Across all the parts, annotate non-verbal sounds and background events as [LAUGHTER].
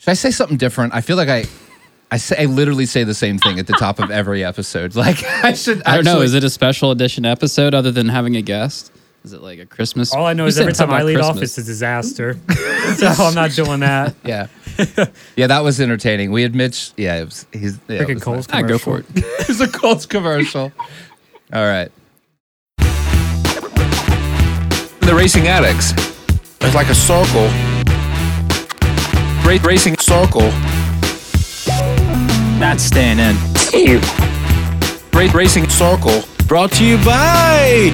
Should I say something different? I feel like I, I say I literally say the same thing at the top of every episode. [LAUGHS] Like I should. I don't know. Is it a special edition episode other than having a guest? Is it like a Christmas? All I know You is every time I about lead off, it's a disaster. [LAUGHS] so I'm not doing that. Yeah, yeah, that was entertaining. We had Mitch. Yeah, it was. He's yeah, it Freaking was Cole's Ah, go for it. [LAUGHS] It was a Colts commercial. All right. The racing addicts. It's like a circle. Ra- racing circle. That's staying in. Ra- racing circle. Brought to you by.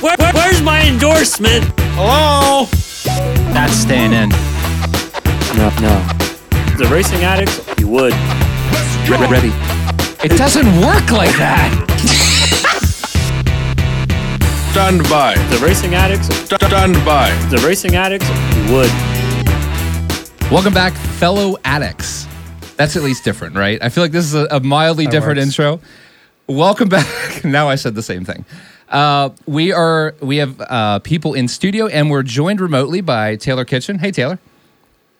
Where, where- where's my endorsement? Hello. That's staying in. No, no. The racing addicts, you would. Re- ready. It doesn't work like that. Stand by. The racing addicts, Stand by. the racing addicts, you would. Welcome back, fellow addicts. That's at least different, right? I feel like this is a, a mildly That different works. intro. Welcome back. [LAUGHS] now I said the same thing. Uh, we are we have uh, people in studio, and we're joined remotely by Taylor Kitchen. Hey, Taylor.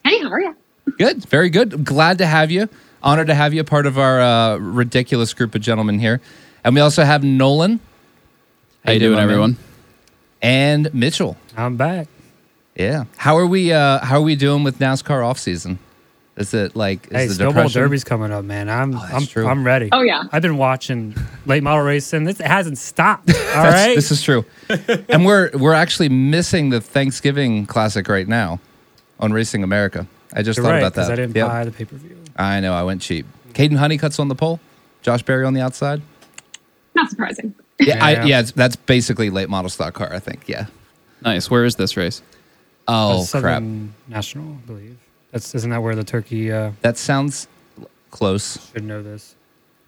Hey, how are you? Good, very good. Glad to have you. Honored to have you a part of our uh, ridiculous group of gentlemen here. And we also have Nolan How you doing, my man? everyone? and Mitchell. I'm back. Yeah. How are we? Uh, how are we doing with NASCAR off season? Is it like is Hey, the Snowball depression? Derby's coming up, man. I'm that's I'm true. I'm ready. Oh, yeah. I've been watching late model racing. This it hasn't stopped. [LAUGHS] All right, This is true. [LAUGHS] and we're we're actually missing the Thanksgiving Classic right now on Racing America. I just You're thought right, about 'cause that. I didn't Yep. buy the pay per view. I know. I went cheap. Kaden Honeycutt's on the pole. Josh Berry on the outside. Not surprising. Yeah, I, Yeah. yeah. That's basically late model stock car. I think. Yeah. Nice. Where is this race? Oh crap. Southern National, I believe. That's isn't that where the turkey uh, That sounds close. should know this?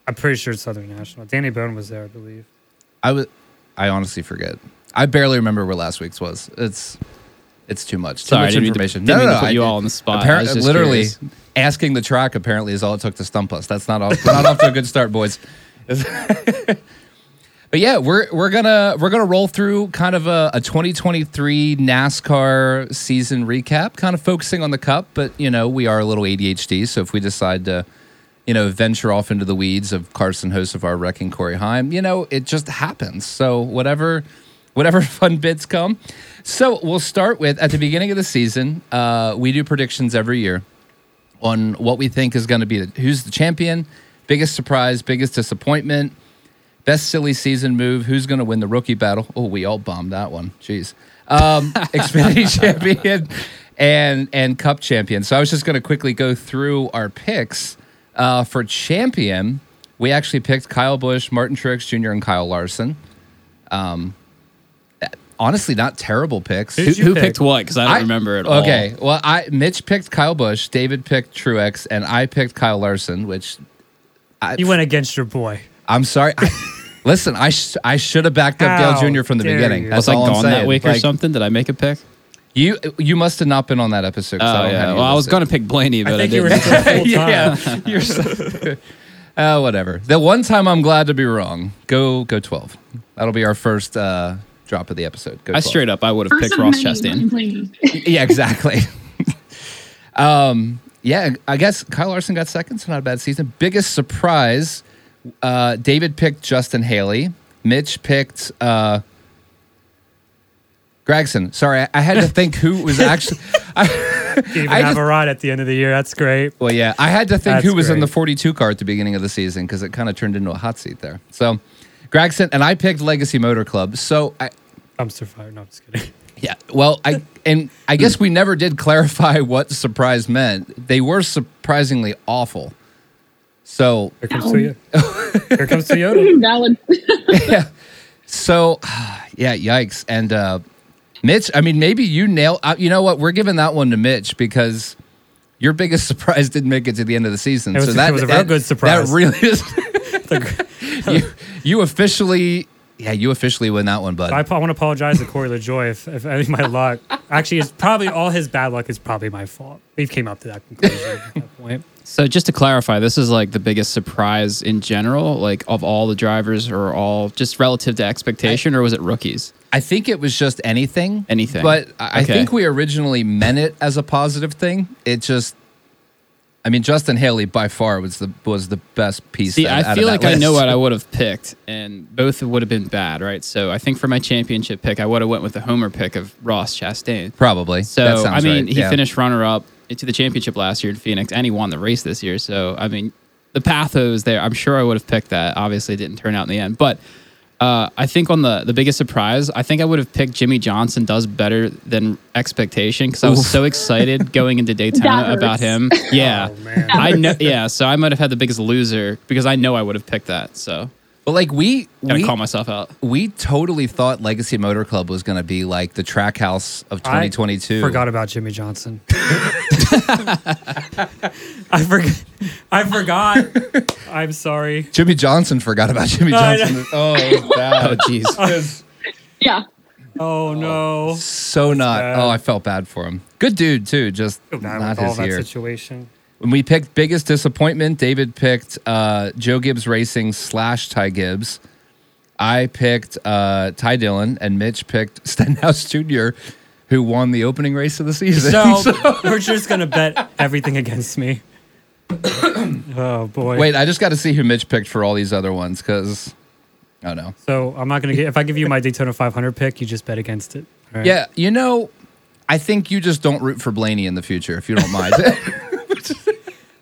I'm pretty sure it's Southern National. Danny Bohn was there, I believe. I was. I honestly forget. I barely remember where last week's was. It's. It's too much. Too Sorry, much didn't to- information. didn't mean to no, put I you did- all on the spot. I was just literally, curious. asking the track apparently is all it took to stump us. That's not off. We're not off to a good start, boys. [LAUGHS] But yeah, we're we're gonna we're gonna roll through kind of a, a 2023 NASCAR season recap, kind of focusing on the Cup. But you know, we are a little ADHD, so if we decide to, you know, venture off into the weeds of Carson Hocevar wrecking Corey Heim, you know, it just happens. So whatever, whatever [LAUGHS] fun bits come. So we'll start with at the beginning of the season. Uh, we do predictions every year on what we think is going to be the, who's the champion, biggest surprise, biggest disappointment, best silly season move, who's going to win the rookie battle. Oh, we all bombed that one. Jeez. Um, [LAUGHS] Xfinity champion and and Cup champion. So I was just going to quickly go through our picks uh, for champion. We actually picked Kyle Busch, Martin Truex Jr., and Kyle Larson. Um, honestly, not terrible picks. Who Who, did you who pick? picked what? Because I don't remember it all. Okay, well, I Mitch picked Kyle Busch, David picked Truex, and I picked Kyle Larson. Which I, You went against your boy. I'm sorry. I, [LAUGHS] listen, I sh- I should have backed up How Dale Jr. from the dare beginning. you. That's was I all I'm gone that saying. week or Like, something? Did I make a pick? You you must have not been on that episode. 'cause I Oh don't have yeah. you Well, I was listed. gonna pick Blaney, but I I, think you were didn't. still full [LAUGHS] time. yeah, [LAUGHS] you're so, uh, whatever. The one time I'm glad to be wrong. Go go 12. That'll be our first uh, drop of the episode. Go I 12. straight up, I would have First picked of Ross Chastain. yeah, exactly. um, yeah, I guess Kyle Larson got second, so not a bad season. Biggest surprise, uh, David picked Justin Haley. Mitch picked uh, Gragson. Sorry, I, I had to think who was [LAUGHS] actually. You even I have just- a ride at the end of the year. That's great. well, yeah, I had to think That's who was in the 42 car at the beginning of the season because it kind of turned into a hot seat there. So, Gragson and I picked Legacy Motor Club. So I, Dumpster fire. No, I'm just kidding. [LAUGHS] Yeah. Well, I and I guess we never did clarify [LAUGHS] what surprise meant. They were surprisingly awful. So, Here comes Toyota. Here comes Toyota. [LAUGHS] Valid. [LAUGHS] yeah. So, [SIGHS] yeah, yikes. And uh Mitch, I mean, maybe you nail uh, you know what? We're giving that one to Mitch because your biggest [LAUGHS] surprise didn't make it to the end of the season. Was- so that was a real that- good surprise. That really is you, you officially yeah, you officially win that one, bud. I, I want to apologize to Corey LaJoie if, if any of my luck. Actually, it's probably all his bad luck is probably my fault. We've came up to that conclusion at that point. So just to clarify, this is like the biggest surprise in general, like of all the drivers, or all just relative to expectation, or was it rookies? I think it was just anything. Anything. But I I think we originally meant it as a positive thing. It just I mean, Justin Haley by far was the was the best piece. See, out I feel that like I know what I would have picked, and both would have been bad, right? So I think for my championship pick, I would have went with the homer pick of Ross Chastain. Probably. So That I mean, right. he Yeah. finished runner up into the championship last year in Phoenix, and he won the race this year. So I mean, the path was there. I'm sure I would have picked that. Obviously, it didn't turn out in the end, but. Uh, I think on the the biggest surprise, I think I would have picked Jimmie Johnson does better than expectation because I was Oof. so excited going into [LAUGHS] Daytona about him. [LAUGHS] Yeah, Oh, man. I know. Yeah, so I might have had the biggest loser because I know I would have picked that. So But like we gotta we, call myself out. we totally thought Legacy Motor Club was going to be like the Trackhouse of 2022. I forgot about Jimmie Johnson. [LAUGHS] [LAUGHS] I forgot. I forgot. I'm sorry. Jimmie Johnson forgot about Jimmie [LAUGHS] I. Johnson. oh, it Oh bad. jeez. Yeah. Oh no. so not. bad. Oh, I felt bad for him. Good dude too. Just Feel not with all his that year. situation. When we picked biggest disappointment, David picked uh, Joe Gibbs Racing slash Ty Gibbs. I picked uh, Ty Dillon, and Mitch picked [LAUGHS] Stenhouse Jr., who won the opening race of the season. So [LAUGHS] we're just gonna bet everything against me. [COUGHS] oh boy. Wait, I just got to see who Mitch picked for all these other ones because, oh no. So I'm not gonna get. If I give you my Daytona 500 pick, you just bet against it. Right? Yeah, you know, I think you just don't root for Blaney in the future if you don't mind. [LAUGHS]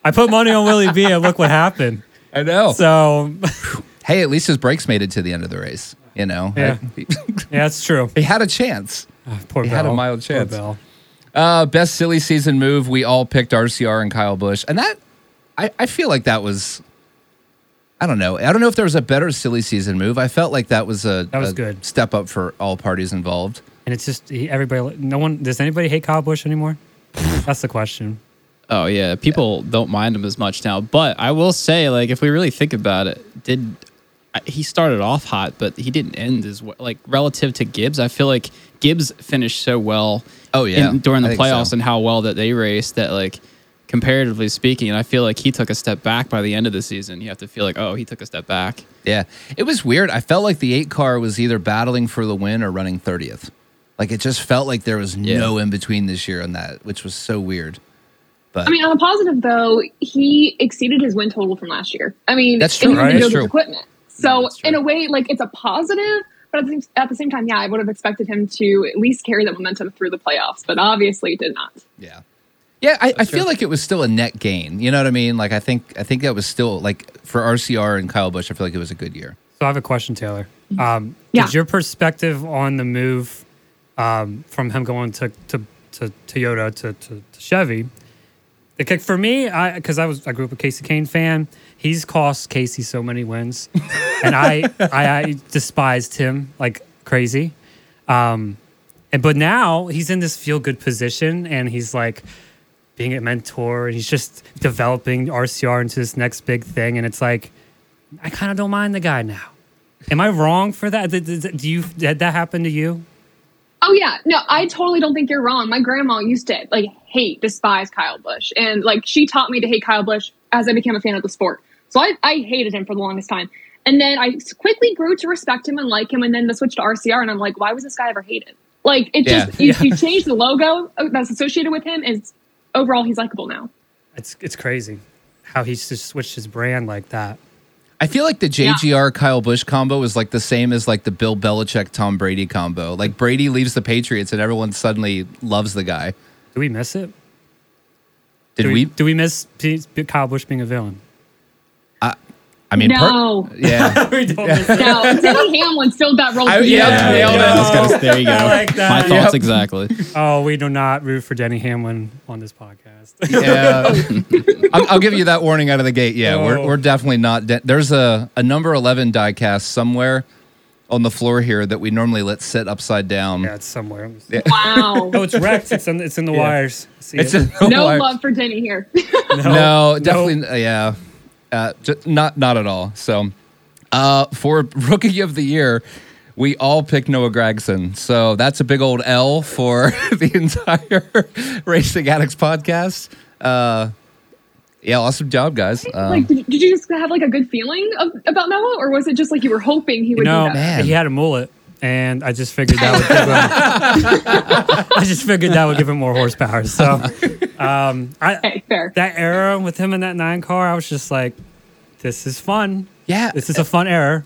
I put money on Willie B, and look what happened. I know. So [LAUGHS] hey, at least his brakes made it to the end of the race. You know, Yeah. he, [LAUGHS] yeah, it's true. he had a chance. Poor He Bell. had a mild chance. Poor chance. Bell. Uh, best silly season move. We all picked RCR and Kyle Busch, and that I, I feel like that was. I don't know. I don't know if there was a better silly season move. I felt like that was a, That was a good. step up for all parties involved. And it's just everybody. No one. Does anybody hate Kyle Busch anymore? [SIGHS] That's the question. Oh yeah, people don't mind him as much now. But I will say, like, if we really think about it, did he started off hot, but he didn't end as well. Like relative to Gibbs, I feel like Gibbs finished so well. Oh, yeah. in- during the playoffs so. and how well that they raced. That like comparatively speaking, and I feel like he took a step back by the end of the season. You have to feel like, oh, he took a step back. Yeah, it was weird. I felt like the eight car was either battling for the win or running thirtieth. Like it just felt like there was Yeah. no in between this year on that, which was so weird. But I mean, on a positive though, he exceeded his win total from last year. I mean, That's true, right? That's true. equipment. So that's true. in a way, like it's a positive, but at the, same- at the same time, yeah, I would have expected him to at least carry the momentum through the playoffs, but obviously did not. yeah, yeah, I, I feel like it was still a net gain. You know what I mean? Like I think I think that was still like for RCR and Kyle Busch. I feel like it was a good year. So I have a question, Taylor. Um, Yeah. Did your perspective on the move um, from him going to to, to Toyota to, to, to Chevy? For me, I because I was I grew up a Kasey Kahne fan. He's cost Kasey so many wins, [LAUGHS] and I, I I despised him like crazy. Um, and but now he's in this feel good position, and he's like being a mentor, and he's just developing RCR into this next big thing. And it's like I kind of don't mind the guy now. Am I wrong for that? Do you did that happen to you? Oh yeah, no, I totally don't think you're wrong. My grandma used to like hate, despise Kyle Busch, and like she taught me to hate Kyle Busch as I became a fan of the sport. So I, I hated him for the longest time, and then I quickly grew to respect him and like him, and then the switch to RCR, and I'm like, why was this guy ever hated? Like it Yeah. just you, [LAUGHS] you change the logo uh, that's associated with him, and overall he's likable now. It's it's crazy how he's just switched his brand like that. I feel like the JGR Kyle Busch combo is like the same as like the Bill Belichick Tom Brady combo. Like Brady leaves the Patriots and everyone suddenly loves the guy. Do we miss it? Did do we? Do we miss Kyle Busch being a villain? I mean, per- No. yeah. [LAUGHS] we don't miss it. Denny Hamlin filled that role. I- for yeah, years. nailed it. I was gonna- there you go. Like that. My Yep. thoughts exactly. Oh, we do not root for Denny Hamlin on this podcast. [LAUGHS] Yeah, [LAUGHS] I'll, I'll give you that warning out of the gate. Yeah, we're Oh. we're definitely not. De- There's a a number eleven diecast somewhere on the floor here that we normally let sit upside down. yeah, it's somewhere. Wow. Oh, it's wrecked. It's in, it's in the Yeah. wires. See It's it? a, No love for Denny here. no, definitely, uh, yeah, uh, ju- not not at all. So, uh, for [LAUGHS] rookie of the year, we all picked Noah Gragson. So that's a big old L for [LAUGHS] the entire [LAUGHS] Racing Addicts podcast. Uh, yeah, awesome job, guys. Um, like, did, did you just have like a good feeling of, about Noah, or was it just like you were hoping he would No, do? Man. he had a mullet. And I just figured that would give him. [LAUGHS] I just figured that would give him more horsepower. So, um, I Hey, fair. that era with him in that nine car, I was just like, "This is fun. Yeah. This is a fun era."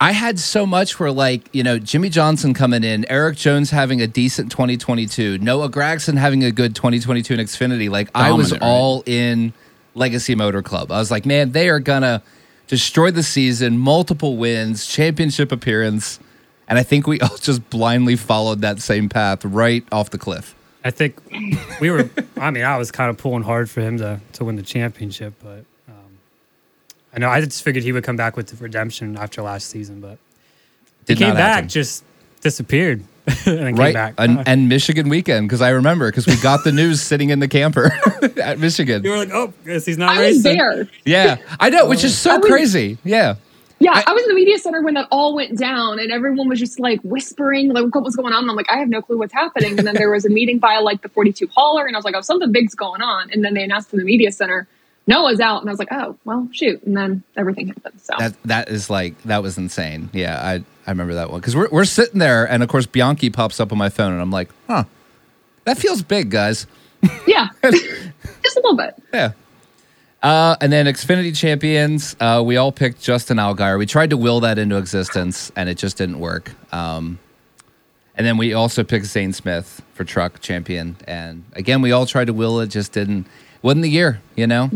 I had so much where like, you know, Jimmie Johnson coming in, Erik Jones having a decent 2022, Noah Gragson having a good 2022 in Xfinity. Like I was Dominant, right? all in Legacy Motor Club. I was like, man, they are gonna destroy the season, multiple wins, championship appearance. And I think we all just blindly followed that same path right off the cliff. I think we were. I mean, I was kind of pulling hard for him to to win the championship, but um, I know I just figured he would come back with the redemption after last season, but Did he came back, happen. just disappeared, [LAUGHS] and right came back. and, and Michigan weekend because I remember because we got the [LAUGHS] news sitting in the camper [LAUGHS] at Michigan. you were like, "Oh, guess he's not I was there. Yeah, I know, which is I so was- crazy. Yeah, Yeah, I- I, was in the media center when that all went down, and everyone was just like whispering, like what was going on. And I'm like, I have no clue what's happening. And then there was a meeting by like the 42 hauler, and I was like, oh, something big's going on. And then they announced in the media center, Noah's out, and I was like, oh, well, shoot. And then everything happened. So that that is like that was insane. Yeah, I I remember that one because we're we're sitting there and of course Bianchi pops up on my phone and I'm like, huh, that feels big, guys. yeah, [LAUGHS] just a little bit. Yeah. Uh, and then Xfinity champions, uh, we all picked Justin Allgaier. We tried to will that into existence, and it just didn't work. Um, and then we also picked Zane Smith for truck champion, and again, we all tried to will it, just didn't. Wasn't the year, you know.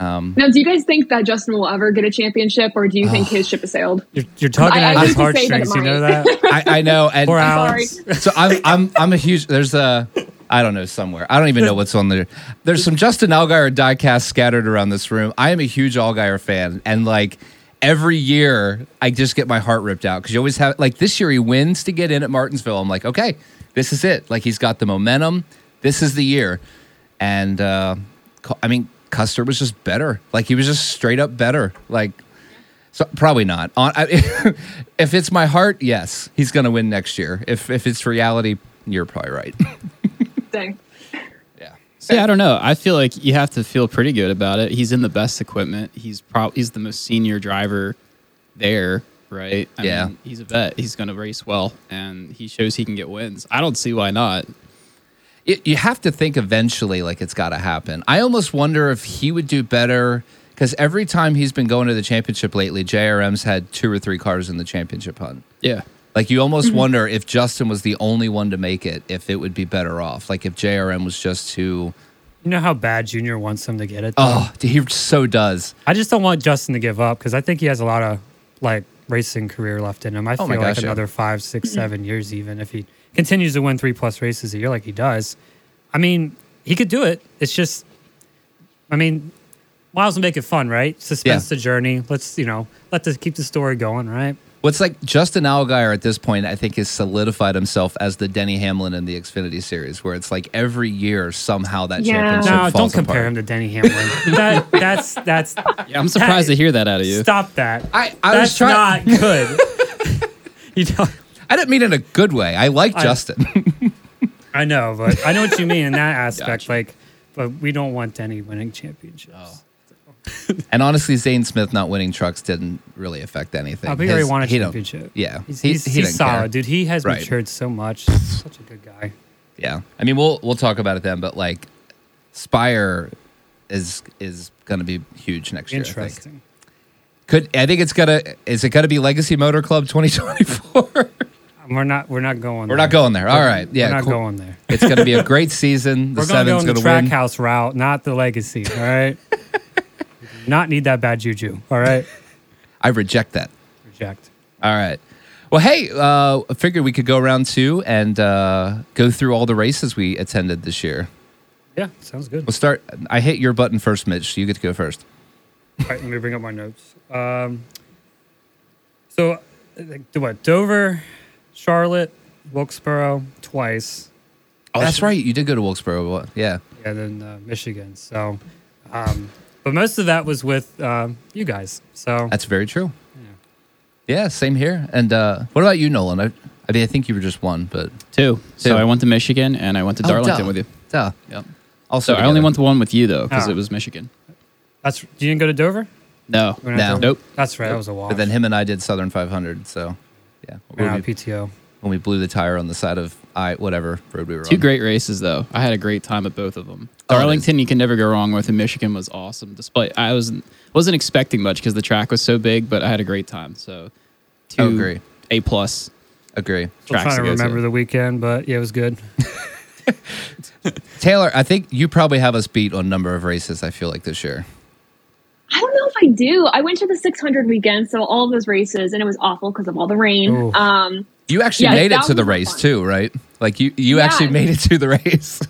Now, do you guys think that Justin will ever get a championship, or do you think his ship has sailed? You're, you're tugging I- at I his hate to say that heartstrings. You know that? [LAUGHS] I, I know, and Poor I'm sorry. so I'm I'm I'm a huge. There's a I don't know somewhere. I don't even know what's on there. There's some Justin Allgaier diecast scattered around this room. I am a huge Allgaier fan, and like every year, I just get my heart ripped out because you always have like this year he wins to get in at Martinsville. I'm like, okay, this is it. Like he's got the momentum. This is the year, and uh, I mean Custer was just better. Like he was just straight up better. Like. So probably not. On, I, [LAUGHS] if it's my heart, yes, he's going to win next year. If if it's reality, you're probably right. [LAUGHS] Dang. yeah. See, I don't know. I feel like you have to feel pretty good about it. He's in the best equipment. He's probably he's the most senior driver there, right? I Yeah. mean, he's a vet. He's going to race well, and he shows he can get wins. I don't see why not. It, you have to think eventually, like it's got to happen. I almost wonder if he would do better because every time he's been going to the championship lately, JRM's had two or three cars in the championship hunt. Yeah. Like you almost Mm-hmm. wonder if Justin was the only one to make it, if it would be better off. Like if JRM was just too. You know how bad Junior wants him to get it. Though? Oh, he so does. I just don't want Justin to give up because I think he has a lot of like racing career left in him. I Oh feel my like gosh, yeah. another five, six, seven years, even if he continues to win three plus races a year like he does. I mean, he could do it. It's just, I mean, Miles will make it fun, right? Suspense Yeah. the journey. Let's you know let this keep the story going, right? What's like Justin Allgaier at this point, I think, has solidified himself as the Denny Hamlin in the Xfinity series, where it's like every year somehow that Yeah. championship No, falls don't compare apart. him to Denny Hamlin. that [LAUGHS] that's that's Yeah, I'm surprised to hear that out of you. stop that. I, I was that's trying. not good. [LAUGHS] you don't. I didn't mean it in a good way. I like I- Justin. I know, but I know what you mean in that [LAUGHS] aspect. Gotcha. Like, but we don't want Denny winning championships. Oh. [LAUGHS] and honestly, Zane Smith not winning trucks didn't really affect anything. He already His- won a he championship. Yeah, He's, he's, he he's solid, care. dude. He has Right. matured so much. Such a good guy. Yeah, I mean, we'll we'll talk about it then, but like, Spire is is going to be huge next year. I think. Interesting. Could I think it's gonna is it gonna be Legacy Motor Club 2024? Um, we're not. We're not going. We're there. not going there. All right, yeah, we're not cool. going there. It's gonna be a great season. [LAUGHS] The We're going to go the track win. house route, not the legacy. All right. [LAUGHS] not need that bad juju. All right. [LAUGHS] I reject that. Reject. All right. Well, hey, uh, I figured we could go around two and uh, go through all the races we attended this year. Yeah, sounds good. We'll start. I hit your button first, Mitch. So you get to go first. All right, let me bring up my notes. Um, so, what? Dover, Charlotte, Wilkesboro twice. Oh, that's right. You did go to Wilkesboro. Yeah. Yeah. and then uh, Michigan. So, um, but most of that was with um, you guys. So That's very true. Yeah, same here. And uh, what about you, Nolan? I, I mean, I think you were just one, but Two. So I went to Michigan and I went to Oh, Darlington duh. with you. Duh. Yep. Also, So I only went to one with you though because Oh. it was Michigan. that's you didn't go to Dover. No. No. Dover? Nope. That's right. That was a walk. But then him and I did Southern 500. So Yeah, Ran when out we, PTO. when we blew the tire on the side of I whatever road we were Two on. great races though. I had a great time at both of them. Oh, Darlington, you can never go wrong with, and Michigan was awesome. Despite I was wasn't expecting much because the track was so big, but I had a great time. So two Oh, great. A plus Agree. Still tracks trying to to go to. remember the weekend, but yeah, it was good. [LAUGHS] Taylor, I think you probably have us beat on number of races. I feel like this year. I don't know if I do. I went to the 600 weekend, so all of those races, and it was awful because of all the rain. Ooh. Um, You actually Yeah, made it to the race fun. too, right? Like you, you Yeah. actually made it to the [LAUGHS] race.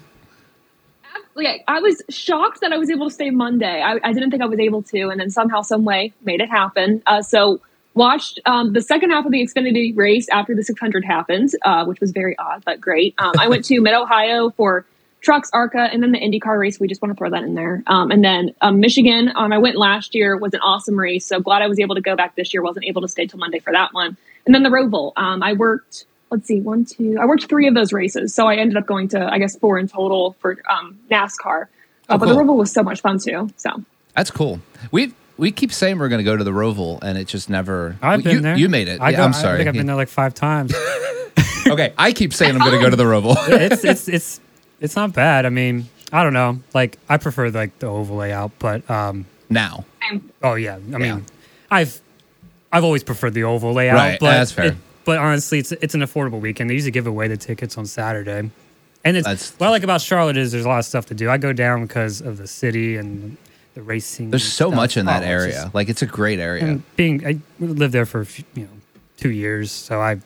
like I was shocked that I was able to stay Monday. I, I didn't think I was able to, and then somehow, some way, made it happen. Uh, so watched um, the second half of the Xfinity race after the 600 happened, uh, which was very odd but great. Um, I went to [LAUGHS] Mid Ohio for trucks, ARCA, and then the IndyCar race. We just want to throw that in there. Um, and then um, Michigan, um, I went last year was an awesome race. So glad I was able to go back this year. Wasn't able to stay till Monday for that one. And then the Roval. Um, I worked. Let's see, one, two. I worked three of those races, so I ended up going to I guess four in total for um, NASCAR. Oh, Uh, but the cool. Roval was so much fun too. So That's cool. We we keep saying we're going to go to the Roval, and it just never. I've been you, there. You made it. I Yeah, go- I'm I sorry. think I've been there like five times. [LAUGHS] okay, I keep saying I'm going to go to the Roval. [LAUGHS] it's it's it's it's not bad. I mean, I don't know. Like I prefer like the oval layout, but um, now. Oh yeah. I mean, Yeah. I've I've always preferred the oval layout. Right, but that's fair. it- but honestly, it's it's an affordable weekend. They usually give away the tickets on Saturday, and it's That's- what I like about Charlotte is there's a lot of stuff to do. I go down because of the city and the racing. There's so stuff. much in that Oh, area. just- like it's a great area. and being I lived there for you know two years, so I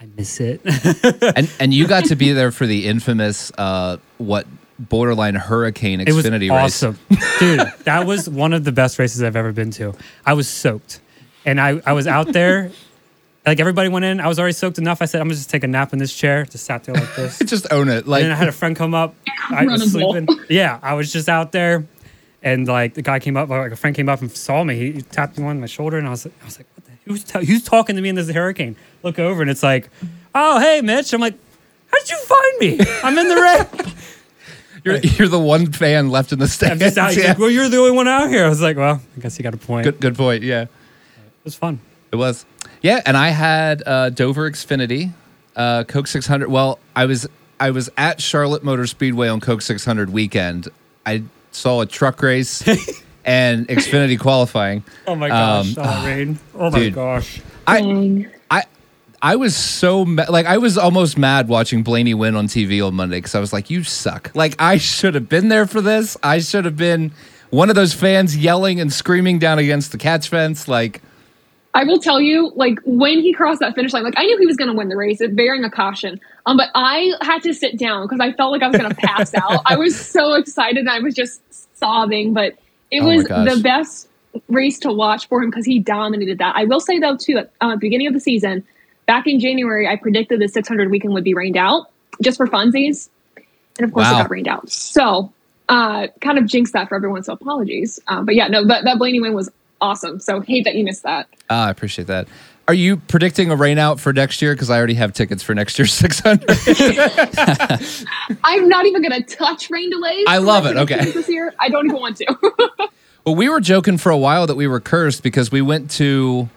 I miss it. [LAUGHS] and and you got to be there for the infamous uh what borderline hurricane It was Xfinity race. awesome, dude. That was one of the best races I've ever been to. I was soaked, and I I was out there. [LAUGHS] Like everybody went in, I was already soaked enough. I said, "I'm gonna just take a nap in this chair." Just sat there like [LAUGHS] this. Just own it. Like and then I had a friend come up. I was sleeping. Yeah, I was just out there, and like the guy came up, like a friend came up and saw me. He, he tapped me on my shoulder, and I was, I was like, "What the? Who's, ta- who's talking to me in this hurricane?" Look over, and it's like, "Oh, hey, Mitch." I'm like, "How did you find me? I'm in the rain." [LAUGHS] you're you're the one fan left in the I'm stands. just out. Yeah. like, well, you're the only one out here. I was like, well, I guess you got a point. Good good point. Yeah. It was fun. It was. Yeah, and I had uh, Dover Xfinity, uh, Coke 600. Well, I was I was at Charlotte Motor Speedway on Coke 600 weekend. I saw a truck race [LAUGHS] and Xfinity qualifying. Oh my gosh, Um, oh, rain. Oh my dude. gosh. I. I I was so ma- like I was almost mad watching Blaney win on TV on Monday because I was like, "You suck!" Like I should have been there for this. I should have been one of those fans yelling and screaming down against the catch fence. Like, I will tell you, like when he crossed that finish line, like I knew he was going to win the race, bearing a caution. Um, but I had to sit down because I felt like I was going to pass [LAUGHS] out. I was so excited, and I was just sobbing. But it Oh was the best race to watch for him because he dominated that. I will say though, too, at uh, the beginning of the season, back in January, I predicted the 600 weekend would be rained out just for funsies, and of course Wow. it got rained out. So. Uh, kind of jinxed that for everyone, so apologies. Um, but yeah, no, that, that Blaney win was awesome. So hate that you missed that. ah, I appreciate that. Are you predicting a rain out for next year? Because I already have tickets for next year's [LAUGHS] 600. I'm not even going to touch rain delays. I love it. Okay. This year, I don't even want to. [LAUGHS] well, we were joking for a while that we were cursed because we went to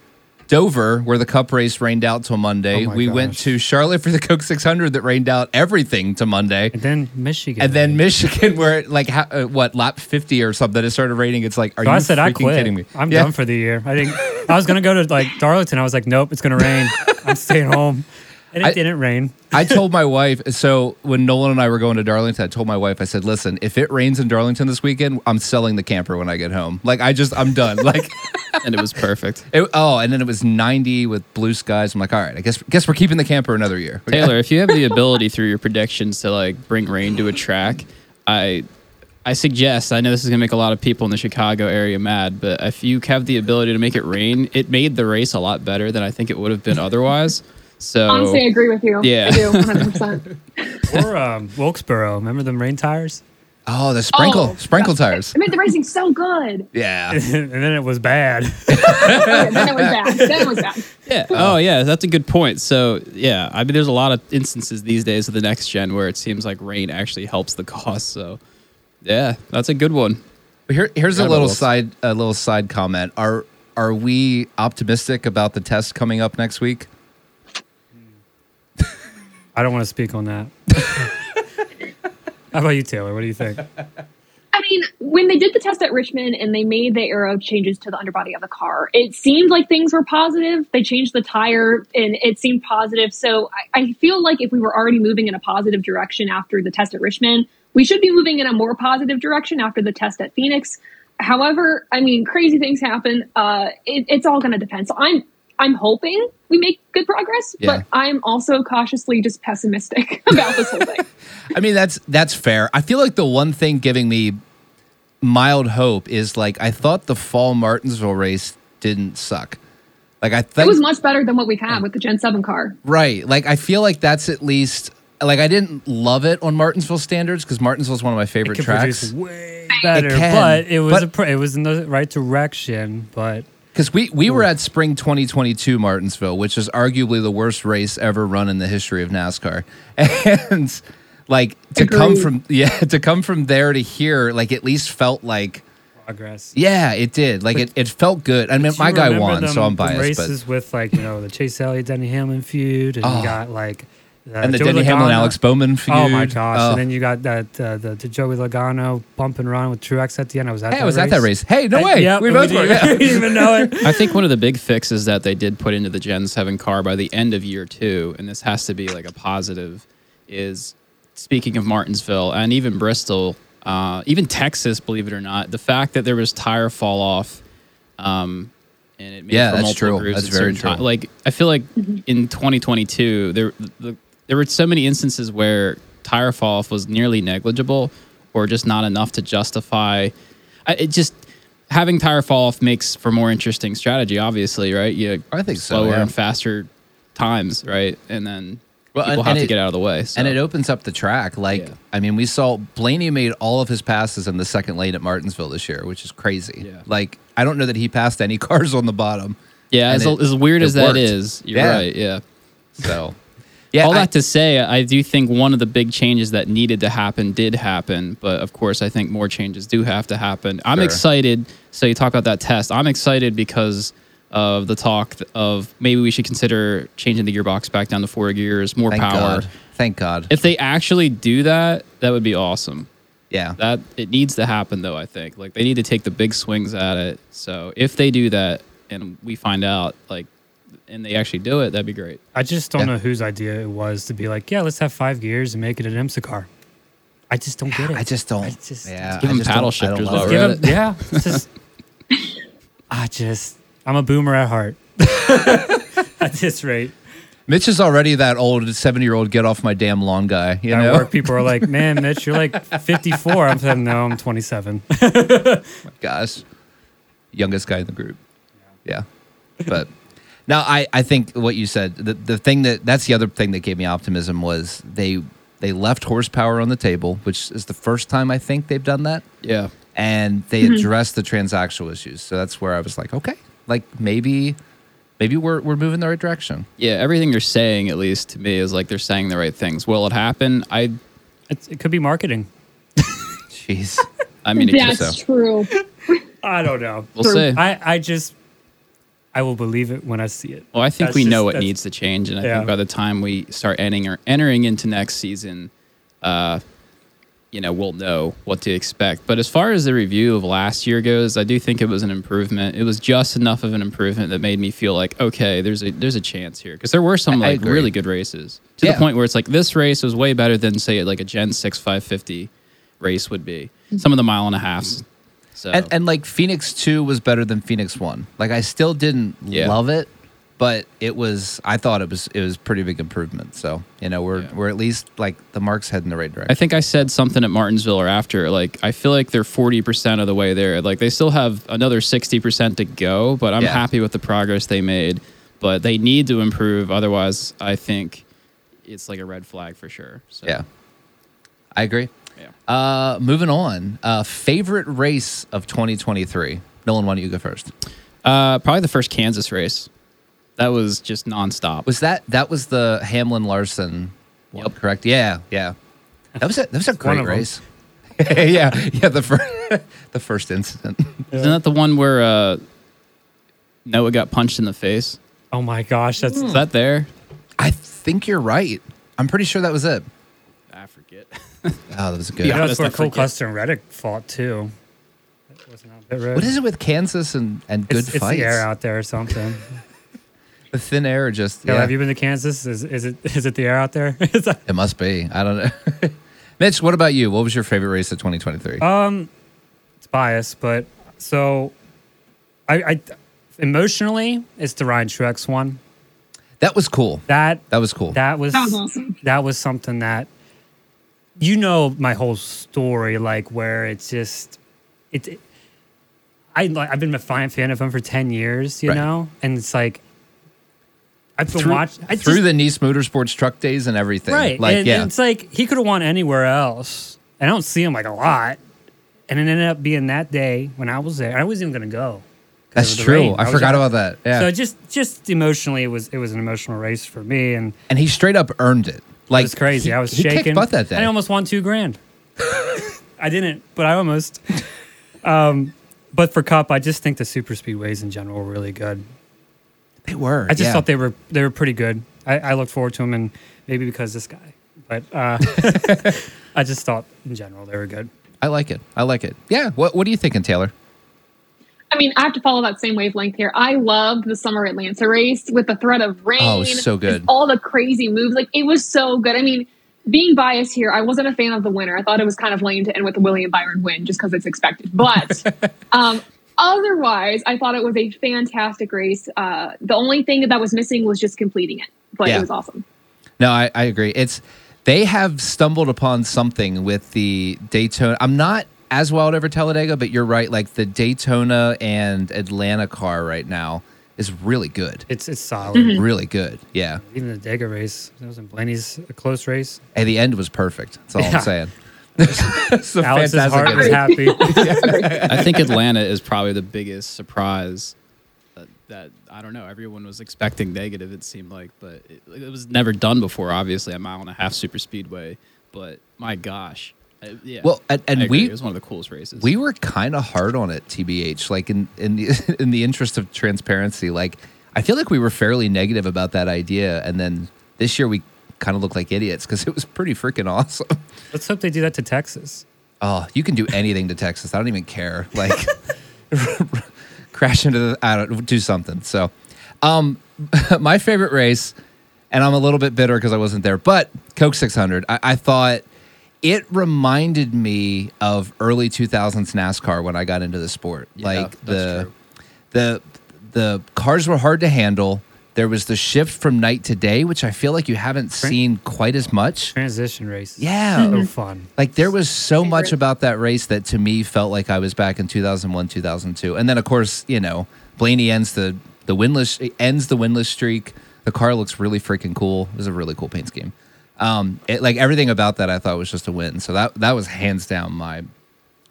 Dover where the Cup race rained out till Monday. Oh we went to Charlotte for the Coke 600 that rained out everything to Monday. And then Michigan. And then Michigan, [LAUGHS] where it, like ha- uh, what lap fifty or something, that it started raining. It's like, are So you I said I quit. kidding me? I'm Yeah. done for the year. I think I was gonna go to like Darlington. I was like, nope, it's gonna rain. [LAUGHS] I'm staying home. And it I- didn't rain. I told my [LAUGHS] wife. So when Nolan and I were going to Darlington, I told my wife. I said, "Listen, if it rains in Darlington this weekend, I'm selling the camper when I get home. Like I just, I'm done. [LAUGHS] Like, and it was perfect. [LAUGHS] it, oh, and then it was 90 with blue skies. I'm like, all right, I guess, guess we're keeping the camper another year. Taylor, if you have the ability through your predictions to like bring rain to a track, I I suggest, I know this is gonna make a lot of people in the Chicago area mad, but if you have the ability to make it rain, it made the race a lot better than I think it would have been otherwise. So Honestly, I agree with you. Yeah. I do, [LAUGHS] 100%. Or um, Wilkesboro. Remember them rain tires? Oh, the sprinkle, Oh, sprinkle tires. It made the racing so good. [LAUGHS] Yeah. [LAUGHS] and then it was bad. Yeah, then it was bad. Then it was bad. Yeah. Oh, yeah. That's a good point. So, yeah, I mean, there's a lot of instances these days of the next gen where it seems like rain actually helps the cause. So, yeah, that's a good one. Here, here's a little side, a little side comment. Are are we optimistic about the test coming up next week? I don't want to speak on that. [LAUGHS] How about you, Taylor? What do you think? I mean, when they did the test at Richmond and they made the aero changes to the underbody of the car, it seemed like things were positive. They changed the tire and it seemed positive. So I, I feel like if we were already moving in a positive direction after the test at Richmond, we should be moving in a more positive direction after the test at Phoenix. However, I mean, crazy things happen. Uh, it, it's all going to depend. So I'm I'm hoping we make good progress, Yeah. but I'm also cautiously just pessimistic [LAUGHS] about this whole thing. [LAUGHS] I mean, that's that's fair. I feel like the one thing giving me mild hope is like I thought the fall Martinsville race didn't suck. Like I think It was much better than what we've had with the Gen 7 car. right. Like I feel like that's at least like I didn't love it on Martinsville standards because Martinsville is one of my favorite Could tracks. produce way better, can, but it was but- a pr- it was in the right direction. But Because we, we were at Spring 2022 Martinsville, which is arguably the worst race ever run in the history of NASCAR. [LAUGHS] And like to come from [LAUGHS] yeah, to come from there to here, like at least felt like progress. yeah, it did. Like it, it felt good. I mean, my guy won, them- so I'm them biased. But Races with like you know the Chase Elliott Denny Hamlin feud, and Oh. you got like uh, and the Joey Denny Hamlin Logano- Alex Bowman feud. Oh my gosh! Oh. And then you got that uh, the, the Joey Logano bump and run with Truex at the end. I was at hey, that I was race. at that race. Hey, no I- way. Yep, we and both were. yeah. [LAUGHS] we didn't even know it. I think one of the big fixes that they did put into the Gen 7 car by the end of year two, and this has to be like a positive, is speaking of Martinsville and even Bristol, uh, even Texas, believe it or not, the fact that there was tire fall off, um, and it made Yeah, for that's multiple true. grooves That's at very certain ti- true. Like I feel like in 2022, there the, there were so many instances where tire fall off was nearly negligible, or just not enough to justify. It just having tire fall off makes for more interesting strategy. Obviously, right? You I think so, slower yeah. and faster times, right? And then Well, people and- have and to it- get out of the way. So. And it opens up the track. Like, Yeah. I mean, we saw Blaney made all of his passes in the second lane at Martinsville this year, which is crazy. Yeah. Like, I don't know that he passed any [LAUGHS] cars on the bottom. yeah, as, it- as weird as that worked. is, you're Yeah. right. Yeah. So, yeah, All I- that to say, I do think one of the big changes that needed to happen did happen, but of course, I think more changes do have to happen. I'm Sure. excited. So you talk about that test. I'm excited because of the talk of maybe we should consider changing the gearbox back down to four gears, more thank power. God. Thank God. If they actually do that, that would be awesome. yeah. That it needs to happen though. I think like they need to take the big swings at it. So if they do that and we find out like, and they actually do it, that'd be great. I just don't Yeah. know whose idea it was to be like, yeah, let's have five gears and make it an IMSA car. I just don't get it. I just don't. I just- yeah, Give I them just paddle don't- I don't shifters love while it. we're Give at him, it. yeah. Just, I just, I'm a boomer at heart. [LAUGHS] at this rate, Mitch is already that old seventy-year-old get off my damn lawn guy. You at know, work, people are like, man, Mitch, you're like 54. I'm saying, no, I'm 27. [LAUGHS] gosh, youngest guy in the group. Yeah, but now I I think what you said the the thing that that's the other thing that gave me optimism was they they left horsepower on the table, which is the first time I think they've done that, Yeah. and they mm-hmm. addressed the transactional issues. So that's where I was like, okay, like maybe maybe we're we're moving the right direction. Yeah, everything they're saying, at least to me, is like they're saying the right things. Will it happen? I, It's, it could be marketing. [LAUGHS] Jeez. I mean, it could, That's so. true. I don't know. we'll see. I, I just, I will believe it when I see it. well, I think That's we know what needs to change, and I Yeah. think by the time we start entering or entering into next season, uh, you know, we'll know what to expect. But as far as the review of last year goes, I do think it was an improvement. It was just enough of an improvement that made me feel like, okay, there's a there's a chance here because there were some I- I like agree. really good races to Yeah. the point where it's like this race was way better than say like a Gen Six 550 race would be. Some of the mile and a halves. So and and like Phoenix two was better than Phoenix one. Like I still didn't Yeah. love it, but it was I thought it was it was pretty big improvement. So you know we're Yeah. we're at least like the marks head in the right direction. I think I said something at Martinsville or after. Like, I feel like they're 40% of the way there. Like, they still have another 60% to go, but I'm Yeah. happy with the progress they made. But they need to improve. Otherwise, I think it's like a red flag for sure. So, yeah, I agree. Yeah. Uh, moving on. Uh, favorite race of 2023. Nolan, why don't you go first? Uh, probably the first Kansas race. That was just nonstop. Was that that was the Hamlin Larson? Yep. correct. Yeah, yeah. That was a that was a great race. [LAUGHS] yeah, yeah. The first [LAUGHS] the first incident. Isn't that the one where uh, Noah got punched in the face? Oh my gosh, that's Is that there? I think you're right. I'm pretty sure that was it. I forget. [LAUGHS] [LAUGHS] Oh, that was a good. Yeah. That's honest, where I Cole. Custer and Reddick fought too. That wasn't out there. What is it with Kansas and, and good it's, it's fights? the air out there or something. [LAUGHS] The thin air, just Yeah. yeah. Have you been to Kansas? Is, is it [LAUGHS] is it the air out there? that- it must be. I don't know. Mitch, what about you? What was your favorite race of 2023? um, it's biased, but so I, I emotionally, it's the Ryan Truex one. that was cool. That That was cool. that was That was awesome. that was something that you know my whole story like where it's just it, it- I like I've been a fan fan of him for 10 years you Right. know and it's like I've been through watching I through just- the Niece Motorsports truck days and everything. right Like, and, yeah. and it's like he could have won anywhere else and I don't see him like a lot and it ended up being that day when I was there I wasn't even gonna go. That's true. rain. I was forgot out. about that. Yeah. so just just emotionally it was it was an emotional race for me and and he straight up earned it. Like it was crazy. he- I was he shaking. kicked butt that day. I almost won two grand. [LAUGHS] I didn't, but I almost. Um, but for Cup, I just think the super speedways in general were really good. they were. I just yeah. thought they were they were pretty good. I, I look forward to them, and maybe because this guy, but uh, [LAUGHS] [LAUGHS] I just thought in general they were good. I like it. I like it. Yeah. What What are you thinking, Taylor? I mean, I have to follow that same wavelength here. I loved the summer Atlanta race with the threat of rain. Oh, so good. All the crazy moves. Like, it was so good. I mean, being biased here, I wasn't a fan of the winner. I thought it was kind of lame to end with the William Byron win just because it's expected. But [LAUGHS] um, otherwise, I thought it was a fantastic race. Uh, the only thing that was missing was just completing it, but Yeah. it was awesome. No, I, I agree. It's they have stumbled upon something with the Daytona. I'm not as wild over Talladega, but you're right. Like the Daytona and Atlanta car right now is really good. It's it's solid. Mm-hmm. Really good. Yeah. Even the Dega race, that was in Blaney's a close race. And the end was perfect. That's all Yeah. I'm saying. [LAUGHS] It's a Alex's fantastic heart was happy. [LAUGHS] I think Atlanta is probably the biggest surprise that, that I don't know. Everyone was expecting negative. It seemed like, but it, it was never done before. Obviously, a mile and a half super speedway. But my gosh, I- yeah. Well, and- and we- it was one of the coolest races. We were kind of hard on it, TBH. Like in in the [LAUGHS] in the interest of transparency, like I feel like we were fairly negative about that idea, and then this year we kind of looked like idiots because [LAUGHS] it was pretty freaking awesome. Let's hope they do that to Texas. Oh, you can do anything to Texas. I don't even care. Like [LAUGHS] crash into the I don't do something. So, um, my favorite race, and I'm a little bit bitter because I wasn't there, but Coke 600. I, I thought it reminded me of early 2000s NASCAR when I got into the sport. Yeah, like that's the true. the the cars were hard to handle. There was the shift from night to day, which I feel like you haven't seen quite as much. Transition races. Yeah, So mm-hmm. fun. like there was so much about that race that to me felt like I was back in 2001, 2002. And then of course, you know, Blaney ends the the winless ends the winless streak. The car looks really freaking cool. It was a really cool paint scheme. Um, it, like everything about that I thought was just a win. So that that was hands down my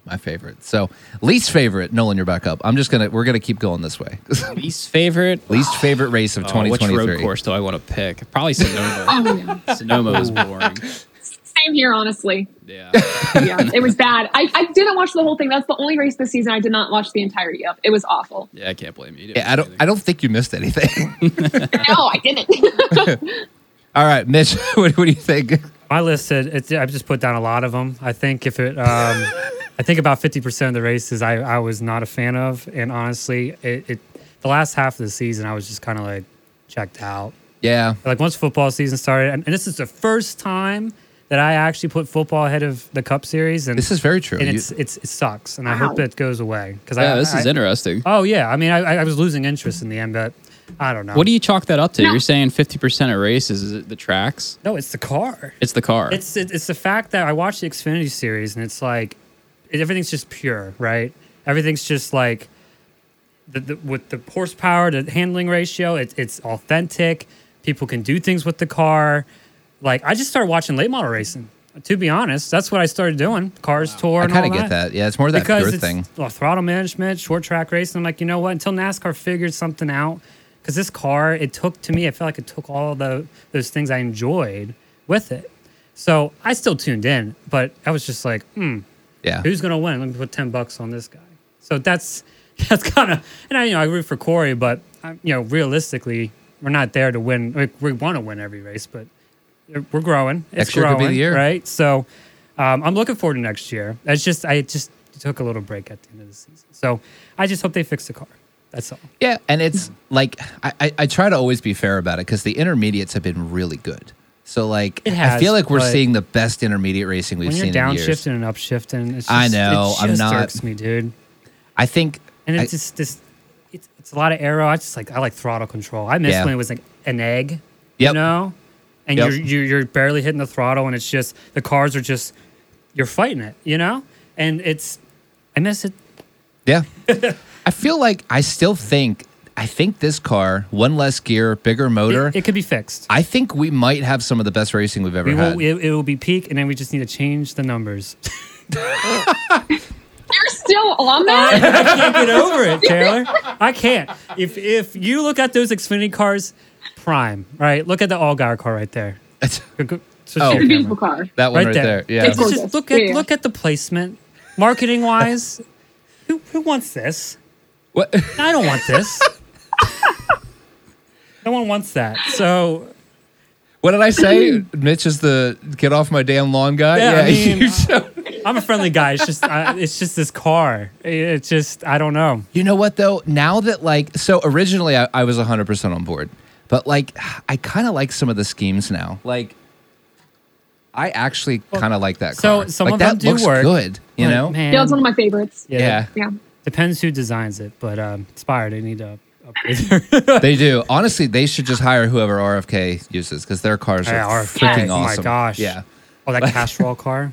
my favorite. So least favorite, Nolan, you're back up. I'm just gonna we're gonna keep going this way. [LAUGHS] least favorite. least favorite race of Oh, which 2023. road course do I want to pick? Probably Sonoma. [LAUGHS] Oh, yeah. Sonoma was boring. Same here, honestly. Yeah. [LAUGHS] Yeah, it was bad. I, I didn't watch the whole thing. That's the only race this season I did not watch the entirety of. It was awful. Yeah, I can't blame you. You Yeah, I don't do I don't think you missed anything. No, I didn't. All right, Mitch, [LAUGHS] what, what do you think? My list said it's, I've just put down a lot of them. I think if it, um, [LAUGHS] I think about fifty percent of the races I, I was not a fan of, and honestly, it, it the last half of the season I was just kind of like checked out. Yeah. Like once football season started, and, and this is the first time that I actually put football ahead of the Cup Series, and This is very true. and You- it's it's it sucks, and I Wow. hope it goes away because Yeah, I, this is I- interesting. Oh yeah, I mean I, I was losing interest in the end, but I don't know. What do you chalk that up to? No. You're saying 50% of races is it the tracks? No, it's the car. It's the car. It's it, it's the fact that I watched the Xfinity series and it's like it, everything's just pure, right? Everything's just like the, the, with the horsepower the handling ratio. It's it's authentic. People can do things with the car. Like I just started watching late model racing. To be honest, that's what I started doing. Cars tour. I and kind of get that. Yeah, it's more that because pure it's thing. well, throttle management, short track racing. I'm like, you know what? Until NASCAR figured something out, because this car, it took to me, I felt like it took all the those things I enjoyed with it. So I still tuned in, but I was just like, hmm, Yeah. who's gonna win? Let me put ten bucks on this guy. So that's [LAUGHS] that's kind of, and I you know I root for Corey, but I, you know realistically, we're not there to win. Like, we want to win every race, but we're growing. It's Next year could growing, be the year. right? So um, I'm looking forward to next year. It's just I just took a little break at the end of the season, so I just hope they fix the car. That's all. Yeah, and it's like I, I, I try to always be fair about it because the intermediates have been really good. So like It I has, feel like we're but seeing the best intermediate racing we've when you're seen in years. downshifting and upshifting, it's just, I know, It I'm just not- irks me, dude. I think And I- it's just this. It's, it's a lot of aero. I just like I like throttle control. I miss Yeah. when it was like an egg. You Yep. know, and Yep. you're, you're you're barely hitting the throttle, and it's just the cars are just you're fighting it. You know, and it's I miss it. Yeah. [LAUGHS] I feel like I still think I think this car, one less gear, bigger motor. It, it could be fixed. I think we might have some of the best racing we've ever We had. will, it, it will be peak, and then we just need to change the numbers. [LAUGHS] You're still on that? I can't get over it, [LAUGHS] Taylor. I can't. If if you look at those Xfinity cars, prime, right? Look at the Allgaier car right there. Go- go- switch Oh. It's a beautiful car. that one Right right, there. there. Yeah. It's Just look at Yeah, yeah. look at the placement, marketing wise. [LAUGHS] who who wants this? What? [LAUGHS] I don't want this. no one wants that. So What did I say? [CLEARS THROAT] Mitch is the get off my damn lawn guy. Yeah, I mean, you, so- [LAUGHS] I'm a friendly guy. It's just I, it's just this car. It's just I don't know. you know what though? Now that like so originally I, I was 100 percent on board, but like I kind of like some of the schemes now. Like I actually kind of like that so some like of that them do looks work, good. You But, know? man, Yeah, it's one of my favorites. Yeah. Yeah. Depends who designs it, but um, Spire they need to upgrade [LAUGHS] they do. Honestly, they should just hire whoever RFK uses because their cars are Yeah, RFK. freaking Oh my gosh. Yeah. oh that [LAUGHS] Castrol car.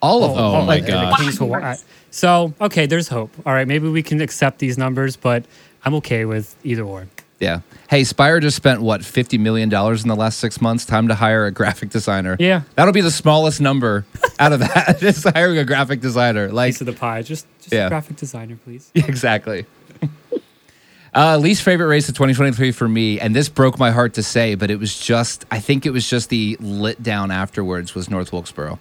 All of them. Oh, my Like, gosh. King's Hawaii. So okay, there's hope. All right, maybe we can accept these numbers, but I'm okay with either or. Yeah. Hey, Spire just spent what fifty million dollars in the last six months. Time to hire a graphic designer. Yeah. that'll be the smallest number [LAUGHS] out of that. [LAUGHS] just hiring a graphic designer. Like Piece of the pie. Just just Yeah. a graphic designer, please. [LAUGHS] exactly. uh, least favorite race of 2023 for me, and this broke my heart to say, but it was just I think it was just the lit down afterwards was North Wilkesboro.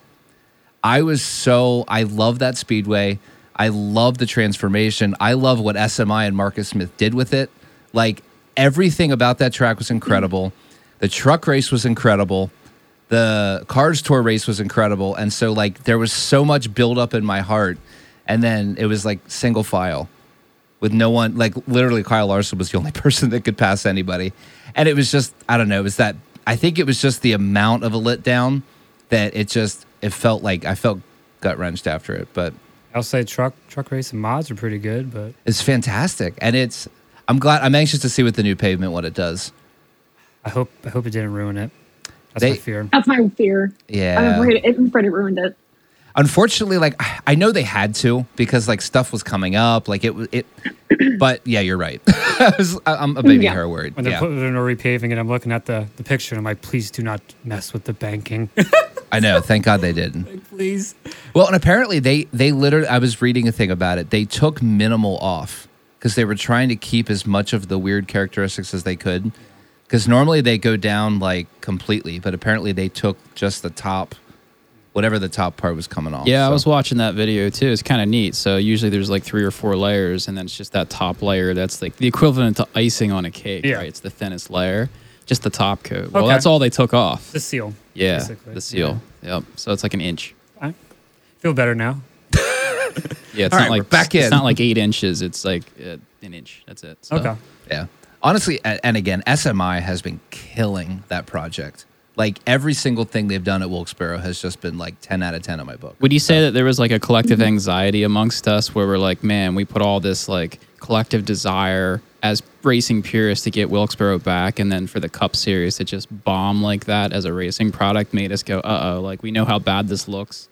I was so I love that speedway. I love the transformation. I love what SMI and Marcus Smith did with it. Like everything about that track was incredible. The truck race was incredible. The Cars Tour race was incredible. And so like there was so much build up in my heart. And then it was like single file with no one like literally Kyle Larson was the only [LAUGHS] person that could pass anybody. And it was just I don't know, it was that I think it was just the amount of a lit down that it just it felt like I felt gut wrenched after it. But I'll say truck truck race and mods are pretty good, but it's fantastic. And it's I'm glad I'm anxious to see what the new pavement what it does. I hope I hope it didn't ruin it. That's They- my fear. That's my fear. Yeah. I'm afraid, it, I'm afraid it ruined it. Unfortunately, like I know they had to because like stuff was coming up, like it was it. [CLEARS THROAT] But yeah, you're right. [LAUGHS] I was, I'm a baby Yeah. hair worried. When they're Yeah, putting in a repaving it, I'm looking at the, the picture and I'm like, please do not mess with the banking. [LAUGHS] I know. Thank God they didn't. please. Well, and apparently they they literally I was reading a thing about it. They took minimal off because they were trying to keep as much of the weird characteristics as they could. Because normally they go down like completely, but apparently they took just the top, whatever the top part was coming off. Yeah, I was watching that video too. It's kind of neat. So usually there's like three or four layers, and then it's just that top layer that's like the equivalent to icing on a cake. Yeah. Right? It's the thinnest layer, just the top coat. Well, Okay. that's all they took off. The seal. yeah, basically. the seal. Yep. So it's like an inch. I feel better now. [LAUGHS] Yeah, it's All not right, like back It's not like eight inches. It's like uh, an inch. That's it. So. Okay. Yeah. Honestly, and again, SMI has been killing that project. Like every single thing they've done at Wilkesboro has just been like 10 out of 10 on my book. Would you say that there was like a collective anxiety amongst us where we're like, man, we put all this like collective desire as racing purists to get Wilkesboro back, and then for the Cup Series to just bomb like that as a racing product made us go, uh oh, like we know how bad this looks.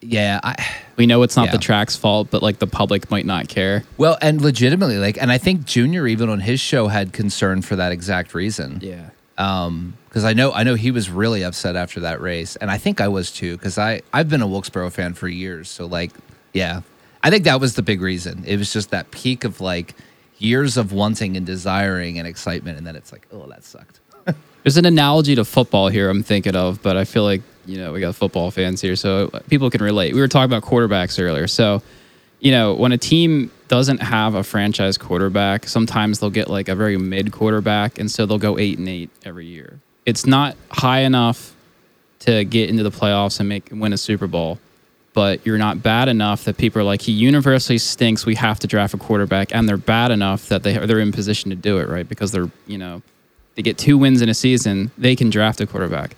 Yeah. I, [SIGHS] We know it's not Yeah. the track's fault, but like the public might not care. well, and legitimately, like, and I think Junior even on his show had concern for that exact reason. Yeah. Um, because I know I know he was really upset after that race, and I think I was too. Because I I've been a Wilkesboro fan for years, so like, yeah, I think that was the big reason. It was just that peak of like years of wanting and desiring and excitement, and then it's like, oh, that sucked. [LAUGHS] There's an analogy to football here I'm thinking of, but I feel like, you know, we got football fans here, so people can relate. We were talking about quarterbacks earlier. So, you know, when a team doesn't have a franchise quarterback, sometimes they'll get like a very mid quarterback, and so they'll go eight and eight every year. it's not high enough to get into the playoffs and make win a Super Bowl, but you're not bad enough that people are like he universally stinks. We have to draft a quarterback, and they're bad enough that they they're in position to do it right because they're you know they get two wins in a season, they can draft a quarterback.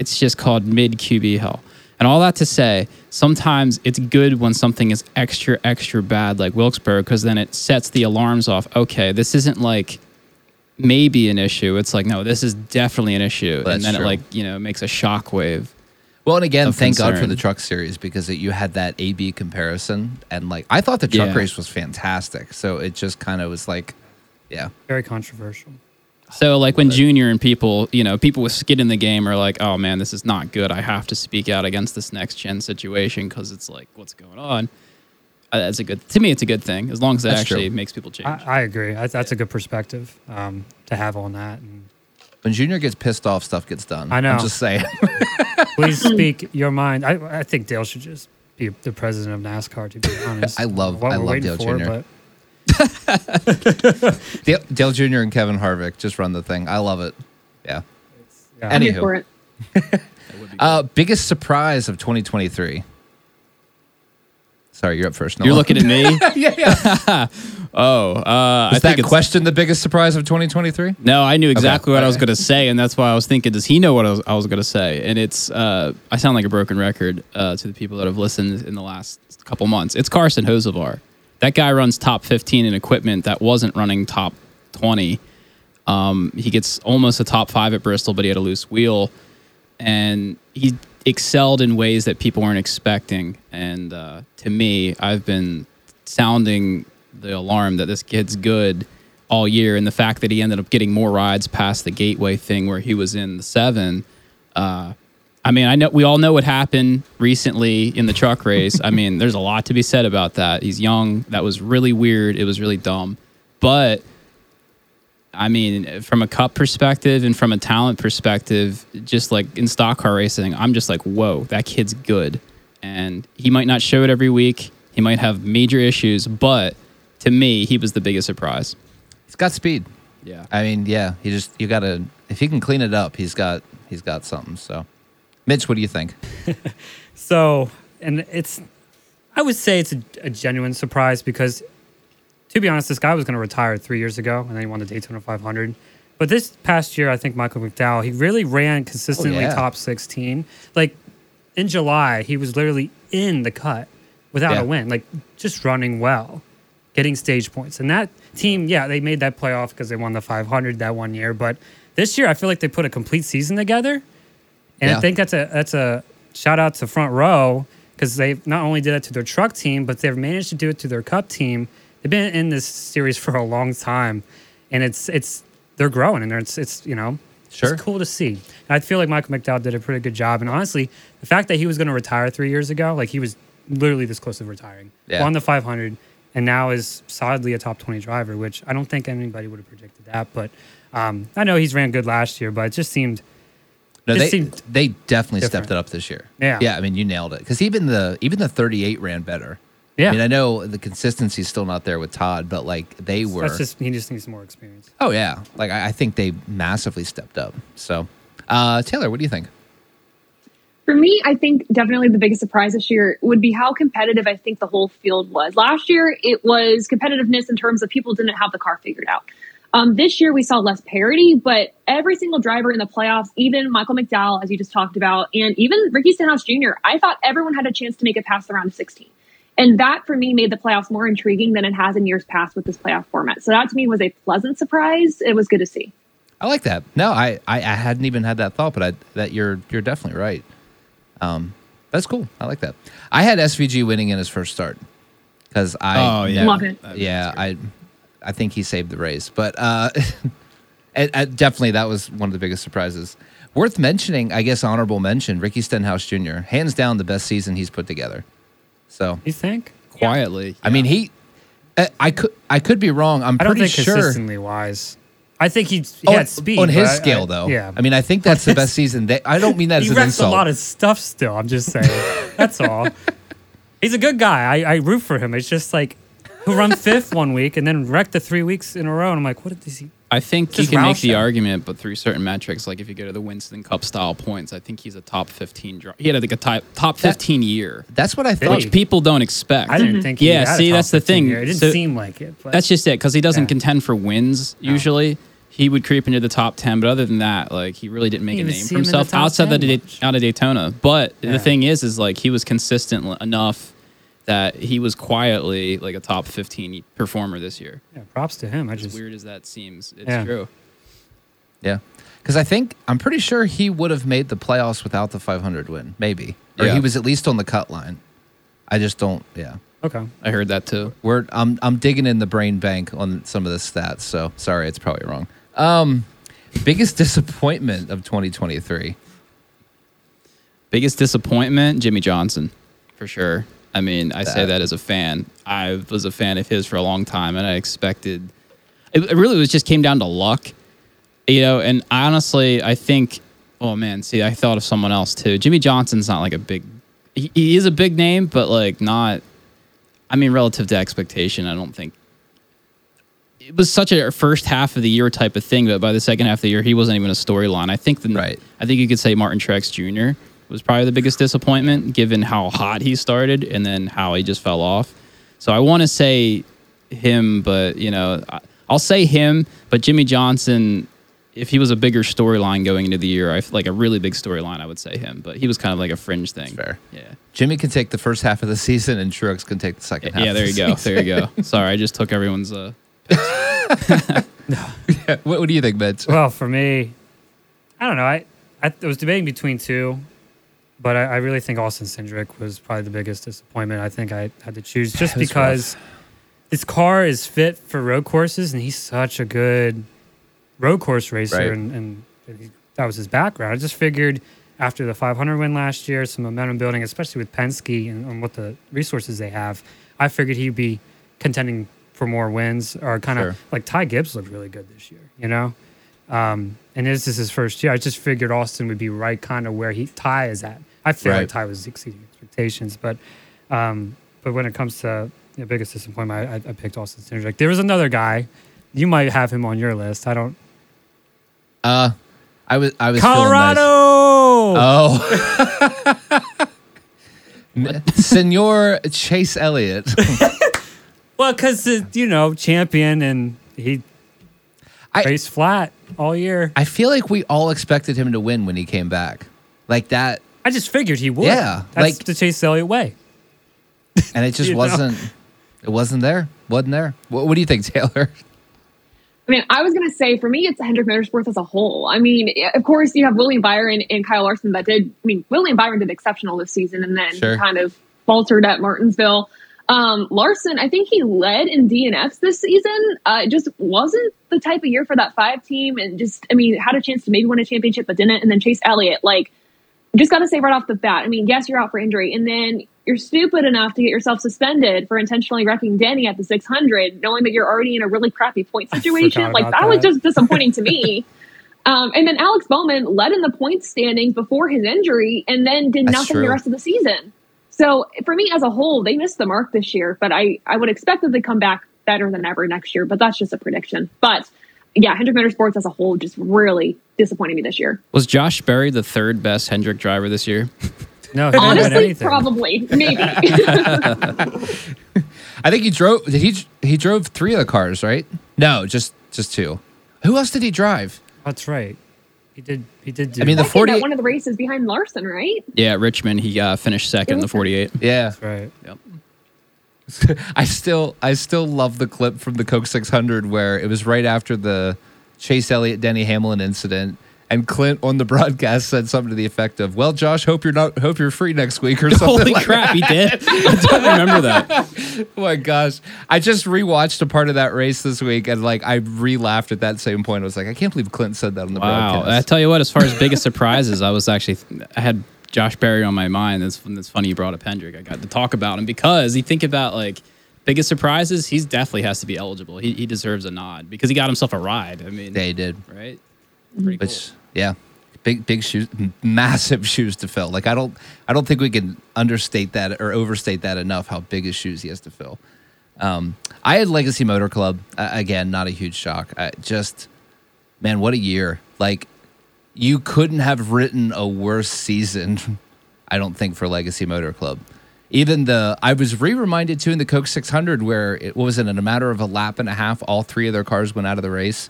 It's just called mid QB hell. And all that to say, sometimes it's good when something is extra, extra bad, like Wilkesboro, because then it sets the alarms off. Okay, this isn't like maybe an issue. It's like, no, this is definitely an issue. That's and then true. it like, you know, makes a shockwave. Well, and again, of thank God for the truck series because it, you had that A B comparison, and like I thought the truck Yeah. race was fantastic. So it just kind of was like, yeah, Very controversial. So like when Junior and people, you know, people with skin in the game are like, oh man, this is not good. I have to speak out against this next gen situation because it's like, what's going on? Uh, that's a good to me. It's a good thing as long as it That's actually true. makes people change. I, I agree. I, that's a good perspective um, to have on that. And when Junior gets pissed off, stuff gets done. I know. I'm just saying. [LAUGHS] please [LAUGHS] speak your mind. I, I think Dale should just be the president of NASCAR. To be [LAUGHS] honest, I love- What I love waiting Dale Jr.. but [LAUGHS] Dale, Dale Jr. and Kevin Harvick just run the thing. I love it. Yeah. yeah. Anywho. for it. [LAUGHS] Uh, biggest surprise of 2023. Sorry, you're up first. You're looking at me. [LAUGHS] yeah, yeah. oh, uh, I Is think that it's question the biggest surprise of 2023? No, I knew exactly what I was going to say, and that's why I was thinking, does he know what I was, I was going to say? And it's, uh, I sound like a broken record uh, to the people that have listened in the last couple months. It's Carson Hocevar. That guy runs top 15 in equipment that wasn't running top 20. Um, he gets almost a top five at Bristol, but he had a loose wheel, and he excelled in ways that people weren't expecting. And uh, to me, I've been sounding the alarm that this kid's good all year, and the fact that he ended up getting more rides past the gateway thing where he was in the seven. Uh, I mean, I know we all know what happened recently in the truck race. I mean, there's a lot to be said about that. He's young. That was really weird. It was really dumb. But I mean, from a cup perspective and from a talent perspective, just like in stock car racing, I'm just like, whoa, that kid's good. And he might not show it every week. He might have major issues, but to me, he was the biggest surprise. He's got speed. Yeah. I mean, yeah, he just you got to if he can clean it up, he's got he's got something. So, Mitch, what do you think? [LAUGHS] So, and it's, I would say it's a, a genuine surprise because, to be honest, this guy was going to retire three years ago and then he won the Daytona 500. But this past year, I think Michael McDowell, he really ran consistently oh, yeah. top 16. Like in July, he was literally in the cut without Yeah. a win, like just running well, getting stage points. And that team, yeah, they made that playoff because they won the 500 that one year. But this year, I feel like they put a complete season together. And Yeah. I think that's a that's a shout out to front row because they not only did it to their truck team, but they've managed to do it to their cup team. They've been in this series for a long time, and it's it's they're growing and it's it's you know Sure. it's cool to see. And I feel like Michael McDowell did a pretty good job, and honestly, the fact that he was going to retire three years ago, like he was literally this close to retiring, Yeah. won the 500, and now is solidly a top 20 driver, which I don't think anybody would have predicted that. But um, I know he's ran good last year, but it just seemed No, they seemed they definitely different. stepped it up this year. Yeah. yeah. I mean, you nailed it because even the even the 38 ran better. yeah. I mean, I know the consistency's still not there with Todd, but like they were. That's just he just needs more experience. oh yeah, like I, I think they massively stepped up. So, uh, Taylor, what do you think? For me, I think definitely the biggest surprise this year would be how competitive I think the whole field was. Last year, it was competitiveness in terms of people didn't have the car figured out. Um, this year, we saw less parity, but every single driver in the playoffs, even Michael McDowell, as you just talked about, and even Ricky Stenhouse Jr., I thought everyone had a chance to make it past the round of 16. And that for me made the playoffs more intriguing than it has in years past with this playoff format. So that to me was a pleasant surprise. It was good to see. I like that. No, I, I, I hadn't even had that thought, but I, that you're you're definitely right. Um, that's cool. I like that. I had SVG winning in his first start because I Oh, yeah. Love it. yeah I I think he saved the race, but uh, [LAUGHS] and, and definitely that was one of the biggest surprises. Worth mentioning, I guess, honorable mention: Ricky Stenhouse Jr. Hands down, the best season he's put together. So You think? Quietly. I mean, he. I- I could I could be wrong. I'm I don't pretty think sure. consistently wise. I think he, he Oh, had speed on his scale, I- though. Yeah, I mean, I think that's the [LAUGHS] best season. That I don't mean that as an wrecks a lot of stuff. Still, I'm just saying. [LAUGHS] That's all. He's a good guy. I, I root for him. It's just like, He'll run fifth one week and then wreck the three weeks in a row. And I'm like, what did he? I think you can make Roush the argument, but through certain metrics, like if you go to the Winston Cup style points, I think he's a top 15 draw. He had like a top, top 15 year, That's what I Did thought. which people don't expect. I didn't think. He Yeah, had a see, top that's the thing. Here. It didn't So- seem like it. But That's just it because he doesn't Yeah. contend for wins oh. usually. He would creep into the top 10, but other than that, like he really didn't make a name for him the himself top outside the Da- out of Daytona. But Yeah. the thing is, is like he was consistent l- enough that he was quietly like a top 15 performer this year. yeah, props to him. I As just weird as that seems, it's Yeah. true. Yeah. Because I think, I'm pretty sure he would have made the playoffs without the 500 win. Maybe. Or Yeah. he was at least on the cut line. I just don't, yeah. okay. I heard that too. We're, I'm, I'm digging in the brain bank on some of the stats. So sorry, it's probably wrong. Um, biggest [LAUGHS] disappointment of 2023. Biggest disappointment, Jimmie Johnson, for sure. I mean, I say That- that as a fan. I was a fan of his for a long time, and I expected. It, it really was just came down to luck, you know. And honestly, I think. Oh man, see, I thought of someone else too. Jimmie Johnson's not like a big. He, he is a big name, but like not. I mean, relative to expectation, I don't think. It was such a first half of the year type of thing, but by the second half of the year, he wasn't even a storyline. I think the Right. I think you could say Martin Truex Jr. was probably the biggest disappointment, given how hot he started and then how he just fell off. So I want to say him, but you know, I- I'll say him. But Jimmie Johnson, if he was a bigger storyline going into the year, I f- like a really big storyline, I would say him. But he was kind of like a fringe thing. fair. Yeah. Jimmie can take the first half of the season and Truex can take the second half. Yeah. of There the you go. season. There you go. [LAUGHS] Sorry, I just took everyone's. Uh, [LAUGHS] what, what do you think, Mitch? Well, for me, I don't know. I I was debating between two, but I, I really think Austin Cindric was probably the biggest disappointment. I think I had to choose just because this car is fit for road courses, and he's such a good road course racer, Right. and, and that was his background. I just figured after the 500 win last year, some momentum building, especially with Penske and, and what the resources they have, I figured he'd be contending for more wins or kind of Sure. like Ty Gibbs looked really good this year, you know? Um, and this is his first year. I just figured Austin would be right kind of where he Ty is at. I feel Right. like Ty was exceeding expectations, but um, but when it comes to the biggest disappointment, I, I, I picked Austin Cindric. There was another guy. You might have him on your list. I don't. Uh, I was, I was. Colorado. Oh. [LAUGHS] Senor Chase Elliott. [LAUGHS] Well, because you know, champion, and he I- raced flat all year. I feel like we all expected him to win when he came back. Like that, I just figured he would. Yeah, that's like- the Chase Elliott way. and it [LAUGHS] just wasn't. It wasn't there. Wasn't there. What, what do you think, Taylor? I mean, I was going to say for me, it's Hendrick Motorsports as a whole. I mean, of course, you have William Byron and Kyle Larson that did. I mean, William Byron did exceptional this season, and then Sure. kind of faltered at Martinsville. Um, Larson, I think he led in DNFs this season. Uh, it just wasn't the type of year for that five team, and just I mean, had a chance to maybe win a championship, but didn't. And then Chase Elliott, like, just got to say right off the bat. I mean, yes, you're out for injury, and then you're stupid enough to get yourself suspended for intentionally wrecking Denny at the 600, knowing that you're already in a really crappy point situation. Like about that was just disappointing to me. [LAUGHS] Um, and then Alex Bowman led in the points standings before his injury, and then did That's nothing true. the rest of the season. So for me, as a whole, they missed the mark this year. But I I would expect that they come back better than ever next year. But that's just a prediction. But yeah, Hendrick Motorsports as a whole just really disappointed me this year. was Josh Berry the third best Hendrick driver this year? [LAUGHS] No, he didn't Honestly, anything. probably, [LAUGHS] maybe. I think he drove. Did he? He drove three of the cars, right? No, just just two. Who else did he drive? That's right. He did. He did. Do I mean, the 40 one of the races behind Larson, right? Yeah, at Richmond, he uh, finished second in the 48. Yeah, That's right. Yep. [LAUGHS] I still I still love the clip from the Coke 600 where it was right after the Chase Elliott Denny Hamlin incident. And Clint on the [LAUGHS] broadcast said something to the effect of, "Well, Josh, hope you're not hope you're free next week or [LAUGHS] something." Holy like crap, he did. I don't remember that. that. Oh my gosh! I just rewatched a part of that race this week, and like I re-laughed at that same point. I was like, I can't believe Clint said that on the Wow. I tell you what, as far as biggest surprises, I was actually I had Josh Berry on my mind. That's that's funny you brought up Hendrick. I got to talk about him because you think about like biggest surprises, He definitely has to be eligible. He, he deserves a nod because he got himself a ride. I mean, They did, right? Pretty cool. yeah, big big shoes, massive [LAUGHS] shoes to fill. Like I don't I don't think we can understate that or overstate that enough. How big his shoes he has to fill. Um, I had Legacy Motor Club uh, again. Not a huge shock. I just man, what a year! Like you couldn't have written a worse season. I don't think for Legacy Motor Club. Even the I was re-reminded too in the Coke 600 where it was it in a matter of a lap and a half, all three of their cars went out of the race.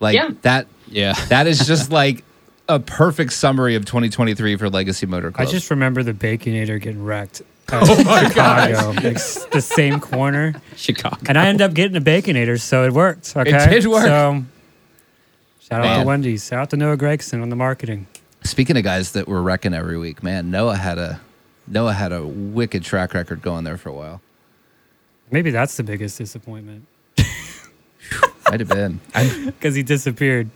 Like Yeah. that. Yeah. [LAUGHS] That is just like a perfect summary of 2023 for Legacy Motor Club. I just remember the Baconator getting wrecked. [LAUGHS] Oh Chicago, like the same corner, [LAUGHS] Chicago. and I ended up getting a Baconator, so it worked. Okay, it did work. So, shout out Man. to Wendy's. Shout out to Noah Gragson on the marketing. Speaking of guys that were wrecking every week, man, Noah had a Noah had a wicked track record going there for a while. Maybe that's the biggest disappointment [LAUGHS] Might have been. Because [LAUGHS] he disappeared.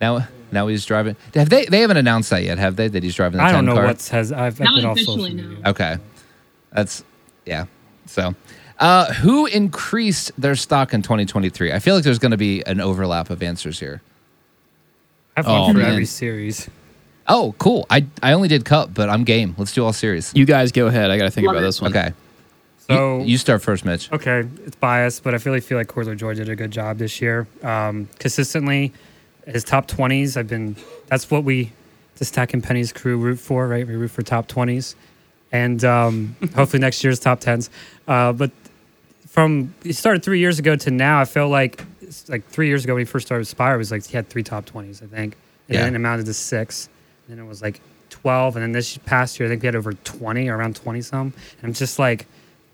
now now he's driving. Have they they haven't announced that yet, have they? That he's driving the I 10 don't know car? what's has. I've, I've been off officially, social media. Okay. That's yeah. So uh who increased their stock in 2023? I feel like there's gonna be an overlap of answers here. I've one Oh, for every series. Oh, cool. I I only did cup, but I'm game. Let's do all series. You guys go ahead. I got to think Love about it. this one. Okay. So you, you start first, Mitch. Okay, it's biased, but I really feel like Corey LaJoie did a good job this year. Um, consistently, his top twenties. I've been. That's what we, the Stack and Pennies crew, root for. Right, we root for top twenties, and um, [LAUGHS] hopefully next year's top tens. Uh, but from he started three years ago to now, I feel like like three years ago when he first started with Spire, it was like he had three top twenties, I think, and Yeah. then it amounted to six. And then it was like twelve, and then this past year I think we had over twenty, or around twenty some. And I'm just like,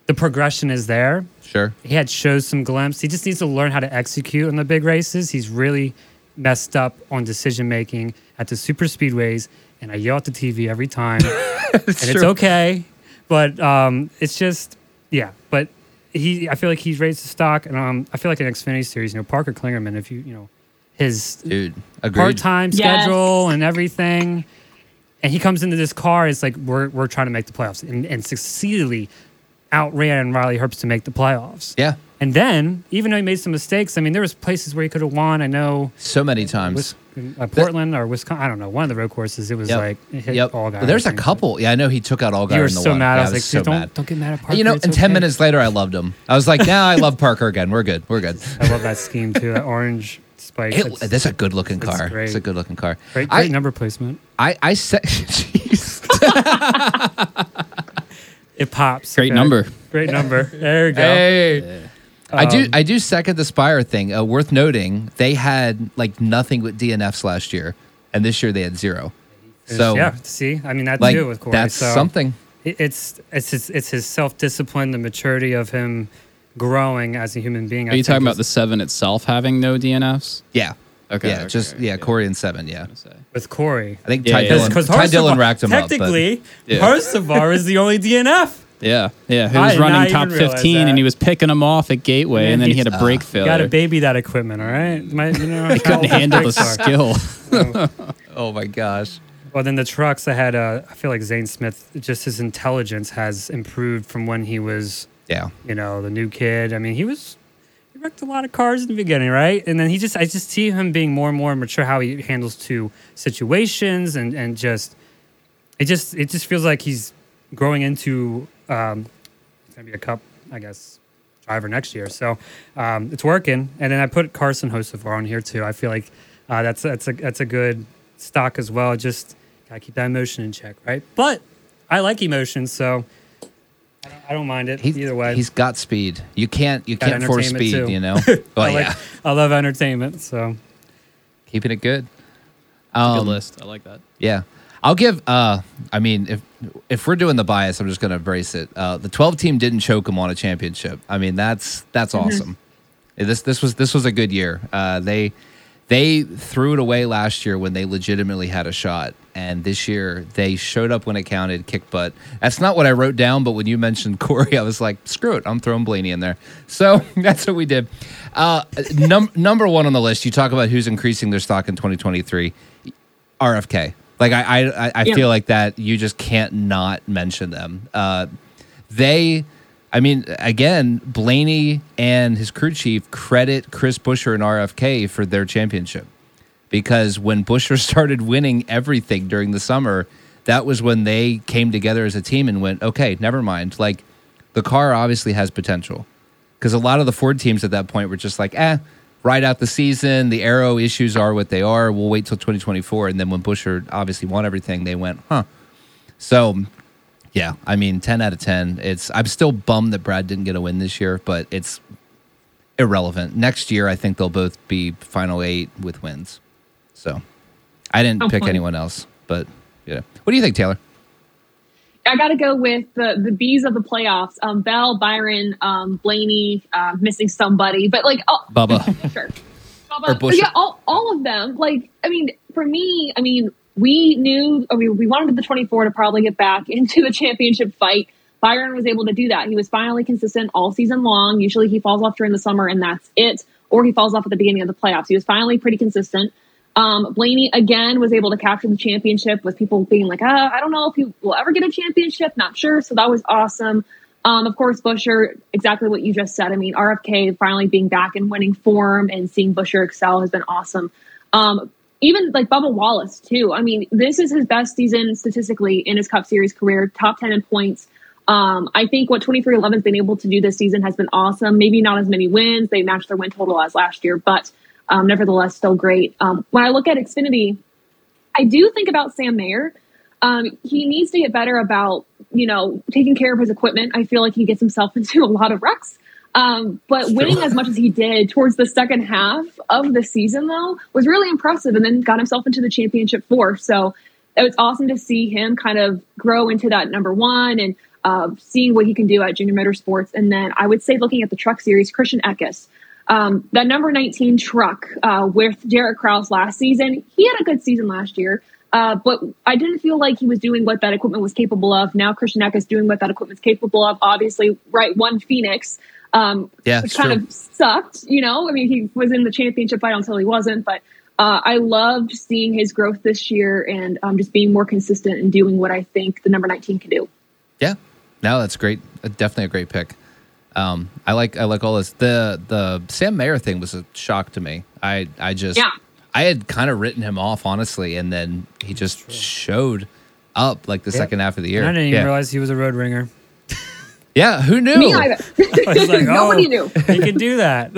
the progression is there Sure. he had shows some glimpse. He just needs to learn how to execute in the big races. He's really messed up on decision making at the super speedways, and I yell at the TV every time, [LAUGHS] and it's okay. But um, it's just yeah. But he, I feel like he's raised the stock, and um, I feel like in Xfinity series, you know, Parker Kligerman, if you you know his Dude. Part time Yes. schedule and everything. And he comes into this car. It's like we're we're trying to make the playoffs, and, and succeedingly outran Riley Herbst to make the playoffs. Yeah. And then, even though he made some mistakes, I mean, there was places where he could have won. I know So many times. Wis- uh, Portland or Wisconsin. I don't know. One of the road courses, it was Yep. like it hit Yep. all guys. Well, there's a couple. Yeah, I know he took out Allgaier You were in the so one. mad. Yeah, I was like, so "Dude, don't mad. don't get mad at Parker. you know, it's and 10 minutes later, I loved him. I was like, now I love Parker again. We're good. We're good. [LAUGHS] I love that scheme too. That orange spike. It, That's- that's a good looking car. great. It's a good looking car. great, great I, number placement. I, I said, [LAUGHS] jeez. [LAUGHS] It pops. Great okay? number. Great number. There you go. Hey. I do. Um, I do second the Spire thing. Uh, worth noting, they had like nothing with DNFs last year, and this year they had zero. So yeah, see, I mean that like too with Corey. that's so something. It's it's his, it's his self discipline, the maturity of him growing as a human being. Are you talking about the seven itself having no DNFs? Yeah. Okay. yeah. okay, just okay, yeah. Corey and seven. Yeah. I was gonna say. with Corey? I think Yeah, Ty yeah. Dillon. Ty Dillon racked him up. But Technically, Yeah. Hocevar is the only DNF. Yeah, yeah. He I was did running not top even realize 15 that. and he was picking them off at Gateway and then he had a brake You [SIGHS] failure. got to baby that equipment, all right? My, you know, [LAUGHS] he couldn't handle the skill. [LAUGHS] oh my gosh. Well, then the trucks, I had, uh, I feel like Zane Smith, just his intelligence has improved from when he was, Yeah. you know, the new kid. I mean, he was, he wrecked a lot of cars in the beginning, right? And then he just, I just see him being more and more mature, how he handles two situations and, and just, it just, it just feels like he's growing into, um, it's going to be a cup, I guess, driver next year. So um, it's working. And then I put Carson Hocevar on here too. I feel like uh, that's, that's, a, that's a good stock as well. Just got to keep that emotion in check, right? But I like emotion, so I don't, I don't mind it He, either way. He's got speed. You can't. You Got can't force speed. too. You know. [LAUGHS] Well, I, like, yeah. I love entertainment, so Keeping it good. Good Um, list. I like that. Yeah. I'll give uh I mean if if we're doing the bias, I'm just gonna embrace it. Uh the twelve team didn't choke him on a championship. I mean that's that's awesome. This this was this was a good year. Uh they they threw it away last year when they legitimately had a shot. And this year they showed up when it counted, kick butt. That's not what I wrote down, but when you mentioned [LAUGHS] Corey, I was like, screw it, I'm throwing Blaney in there. So [LAUGHS] that's what we did. Uh num- number one on the list, you talk about who's increasing their stock in 2023. RFK. Like I, I, I- Yeah. feel like that you just can't not mention them. Uh, they, I mean, again, Blaney and his crew chief credit Chris Buescher and RFK for their championship because when Buescher [LAUGHS] started winning everything during the summer, that was when they came together as a team and went, okay, never mind. Like the car obviously has potential. because a lot of the Ford teams at that point were just like, eh, ride out the season. The aero issues are what they are. We'll wait till 2024. And then when Buescher obviously won everything, they went, huh. So, yeah, I mean, 10 out of 10. It's I'm still bummed that Brad didn't get a win this year, but it's irrelevant. Next year, I think they'll both be final eight with wins. So, I didn't Oh, pick anyone else, but yeah. What do you think, Taylor? I got to go with the the bees of the playoffs. Um, Bell, Byron, um, Blaney, uh, missing somebody, but like, oh, Bubba. [LAUGHS] sure. Or Bush. Yeah, all, all of them. Like, I mean, for me, I mean, we knew, I mean, we wanted the 24 to probably get back [LAUGHS] into the championship fight. Byron was able to do that. He was finally consistent all season long. Usually he falls off during the summer and that's it, or he falls off at the beginning of the playoffs. He was finally pretty consistent. Um, Blaney again was able to capture the championship with people being like, uh, I don't know if he will ever get a championship, not sure. So that was awesome. Um, of course, Buescher, exactly what you just said. I mean, RFK finally being back in winning form and seeing Buescher excel has been awesome. Um, even like Bubba Wallace, too. I mean, this is his best season statistically in his Cup Series career, top 10 in points. Um, I think what 2311 has been able to do this season has been awesome. Maybe not as many wins. They matched their win total as last year, but um, nevertheless, still great. Um, when I look at Xfinity, I do think about Sam Mayer. Um, he needs to get better about, you know, taking care of his equipment. I feel like he gets himself [LAUGHS] into a lot of wrecks. Um, but winning as much as he did towards the second half of the season, though, was really impressive and then got himself into the championship four. So it was awesome to see him kind of grow into that number one and uh, seeing what he can do at Junior Motorsports. And then I would say, looking at the truck series, Christian Eckes. Um, that number 19 truck uh, with Derek Kraus last season, he had a good season last year. Uh, but I didn't feel like he was doing what that equipment was capable of. Now Christian Eckes doing what that equipment's capable of. Obviously, right, one Phoenix, um, Yeah, which kind true. of sucked. You know, I mean, he was in the championship fight until he wasn't. But uh, I loved seeing his growth this year and um, just being more consistent and doing what I think the number 19 can do. Yeah, no, that's great. Definitely a great pick. Um, I like I like all this. The the Sam Mayer thing was a shock to me. I I just Yeah. I had kind of written him off honestly, and then he just showed up like the second half of the year. I didn't yeah. even realize he was a road ringer. [LAUGHS] yeah, who knew? Me either. [LAUGHS] [LAUGHS] I was like, Nobody oh, knew. he can do that.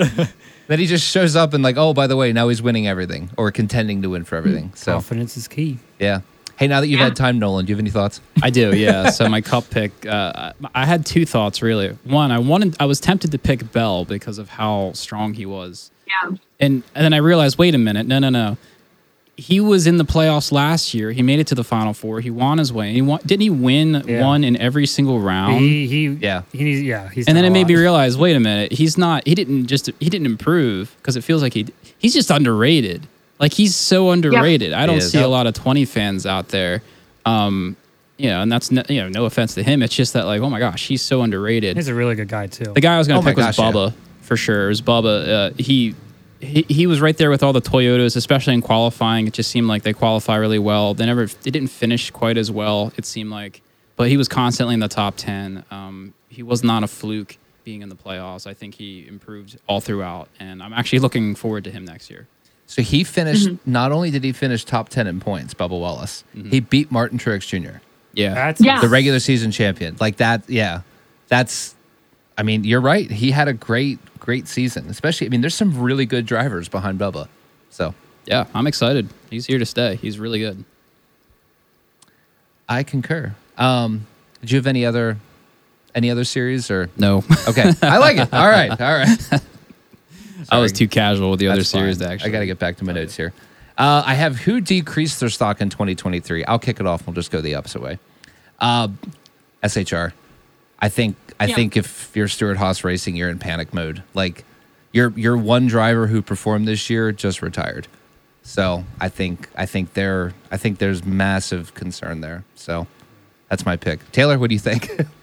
Then he just shows up and like, oh, by the way, now he's winning everything or contending to win for everything. So Confidence is key. yeah. Hey, now that you've Yeah. had time, Nolan, do you have any thoughts? I do, yeah. So my cup pick, uh, I had two thoughts really. One, I wanted, I was tempted to pick Bell because of how strong he was, Yeah. and and then I realized, wait a minute, no, no, no. He was in the playoffs last year. He made it to the final four. He won his way. He won, didn't he win Yeah. one in every single round? he, he, Yeah. he needs, yeah, he's. and then it a made me realize, wait a minute, he's not. He didn't just. He didn't improve because it feels like he. He's just underrated. Like he's so underrated. I don't is. see a lot of twenty fans out there. Um, you know, and that's no, you know, no offense to him. It's just that like, oh my gosh, he's so underrated. He's a really good guy too. The guy I was going Oh to my pick was gosh, yeah. Bubba for sure. It was Bubba. Uh, he, he he was right there with all the Toyotas, especially in qualifying. It just seemed like they qualify really well. They never they didn't finish quite as well. It seemed like, but he was constantly in the top ten. Um, he was not a fluke being in the playoffs. I think he improved all throughout, and I'm actually looking forward to him next year. So he finished. Not only did he finish top ten in points, Bubba Wallace, he beat Martin Truex Jr. Yeah, That's Yeah. the regular season champion. Like that, yeah. That's I mean, you're right. He had a great, great season. Especially I mean, there's some really good drivers behind Bubba. So yeah, I'm excited. He's here to stay. He's really good. I concur. Um, did you have any other any other series or No, Okay. I like it. All right. All right. [LAUGHS] I was too casual with the other That's series. fine. To actually, I got to get back to my notes here. Uh, I have who decreased their stock in 2023. I'll kick it off. We'll just go the opposite way. Uh, SHR. I think. I Yeah. think if you're Stewart Haas Racing, you're in panic mode. Like, your your one driver who performed this year just retired. So I think I think there I think there's massive concern there. So that's my pick. Taylor, what do you think? [LAUGHS]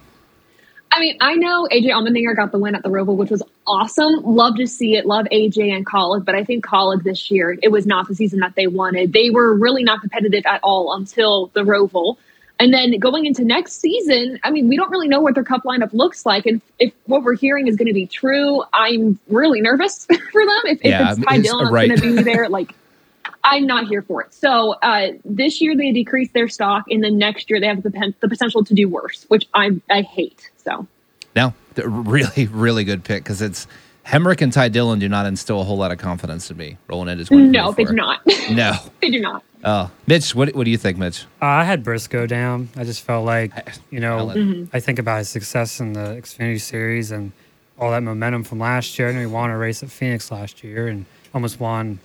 I mean, I know AJ Allmendinger got the win at the Roval, which was awesome. Love to see it. Love AJ and Kaulig, but I think Kaulig this year, it was not the season that they wanted. They were really not competitive at all until the Roval. And then going into next season, I mean, we don't really know what their cup lineup looks like. And if what we're hearing is going to be true, I'm really nervous [LAUGHS] for them. If, Yeah, if it's Ty Dillon right. going to be there, like, [LAUGHS] I'm not here for it. So uh, this year they decrease their stock, and then next year they have the, poten- the potential to do worse, which I I hate. So No, really, really good pick because it's Hemric and Ty Dillon do not instill a whole lot of confidence in me rolling into 2024. No, they do not. [LAUGHS] No. they do not. Oh, Mitch, what what do you think, Mitch? Uh, I had Briscoe down. I just felt like, you know, Ellen. I think about his success in the Xfinity Series and all that momentum from last year. I know he won a race at Phoenix last year and almost won.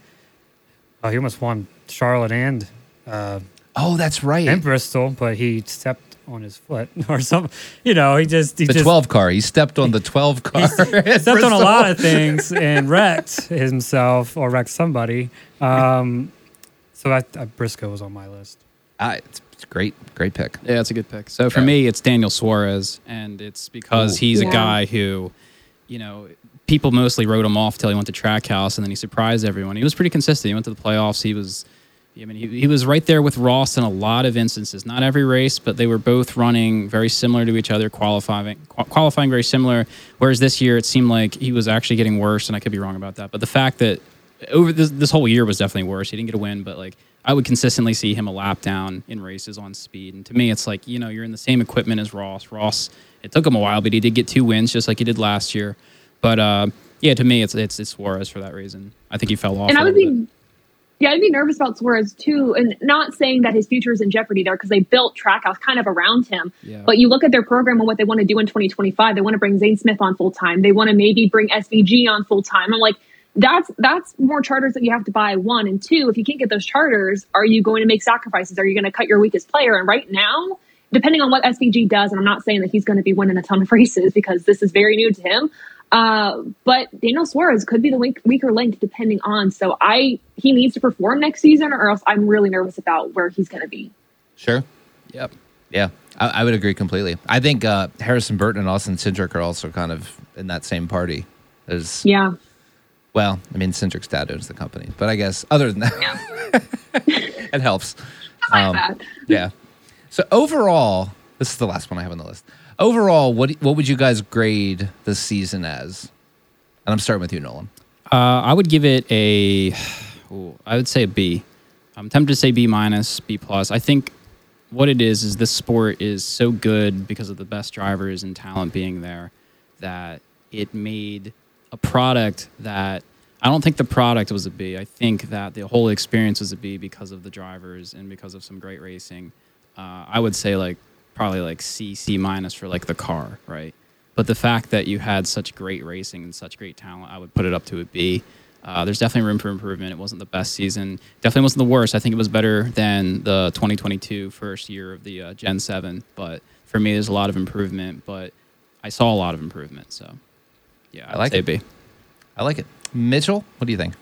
Uh, he almost won Charlotte and uh, Oh, that's right. and Bristol, but he stepped on his foot [LAUGHS] or something. You know, he just he the just 12 car. He stepped on the [LAUGHS] 12 car. stepped on a lot of [LAUGHS] things and wrecked himself or wrecked somebody. Um, so I, I, Briscoe was on my list. Uh, it's, it's great, great pick. Yeah, it's a good pick. So for Yeah. me, it's Daniel Suarez, and it's because Ooh. he's a guy who, you know, people mostly wrote him off till he went to Trackhouse and then he surprised everyone. He was pretty consistent. He went to the playoffs. He was, I mean, he, he was right there with Ross in a lot of instances. Not every race, but they were both running very similar to each other, qualifying qualifying very similar. Whereas this year, it seemed like he was actually getting worse, and I could be wrong about that. But the fact that over this, this whole year was definitely worse. He didn't get a win, but like I would consistently see him a lap down in races on speed. And to me, it's like you know you're in the same equipment as Ross. Ross, it took him a while, but he did get two wins just like he did last year. But uh, yeah, to me, it's it's it's Suarez for that reason. I think he fell off. and I would be, bit. yeah, I'd be nervous about Suarez too, and not saying that his future is in jeopardy there because they built Trackhouse kind of around him. Yeah. But you look at their program and what they want to do in 2025. They want to bring Zane Smith on full time. They want to maybe bring SVG on full time. I'm like, that's that's more charters that you have to buy. One and two, if you can't get those charters, are you going to make sacrifices? Are you going to cut your weakest player? And right now, depending on what SVG does, and I'm not saying that he's going to be winning a ton of [LAUGHS] races because this is very new to him. Uh, but Daniel Suarez could be the weak, weaker link depending on. So I he needs to perform next season, or else I'm really nervous about where he's going to be. Sure. Yep. Yeah, I, I would agree completely. I think uh, Harrison Burton and Austin Cindric are also kind of in that same party. As Yeah, well, I mean, Cindric's dad owns the company, but I guess other than that, [LAUGHS] it helps. Um. Yeah. So overall, this is the last one I have on the list. Overall, what what would you guys grade the season as? And I'm starting with you, Nolan. Uh, I would give it a, ooh, [SIGHS] I would say a B. I'm tempted to say B minus, B plus. I think what it is is this sport is so good because of the best drivers and talent being there that it made a product that I don't think the product was a B. I think that the whole experience was a B because of the drivers and because of some great racing. Uh, I would say like probably like C, C minus for like the car, right? But the fact that you had such great racing and such great talent, I would put it up to a B. Uh, there's definitely room for improvement. It wasn't the best season. Definitely wasn't the worst. I think it was better than the 2022 first year of the uh, Gen 7. But for me, there's a lot of improvement. But I saw a lot of improvement. So yeah, I, like say it. B. I like it. Mitchell, what do you think?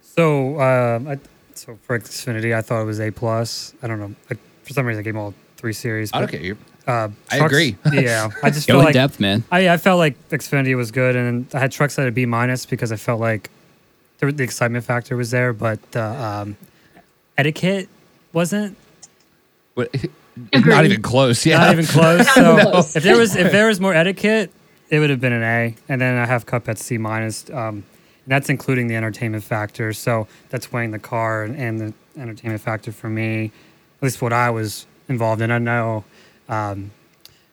So, um, I, so for Xfinity, I thought it was A plus. I don't know. I, for some reason, I gave them all three series. I but, don't care. You- Uh, I agree. [LAUGHS] yeah, I just Go feel in like depth, man. I, I felt like Xfinity was good, and I had trucks at a B minus because I felt like the, the excitement factor was there, but the um, etiquette wasn't What, [LAUGHS] Agreed. not even close. Yeah. not even close. [LAUGHS] So even close. if there was if there was more etiquette, it would have been an A, and then I have Cup at C minus. Um, and that's including the entertainment factor. So that's weighing the car and, and the entertainment factor for me, at least what I was involved in. I know. Um,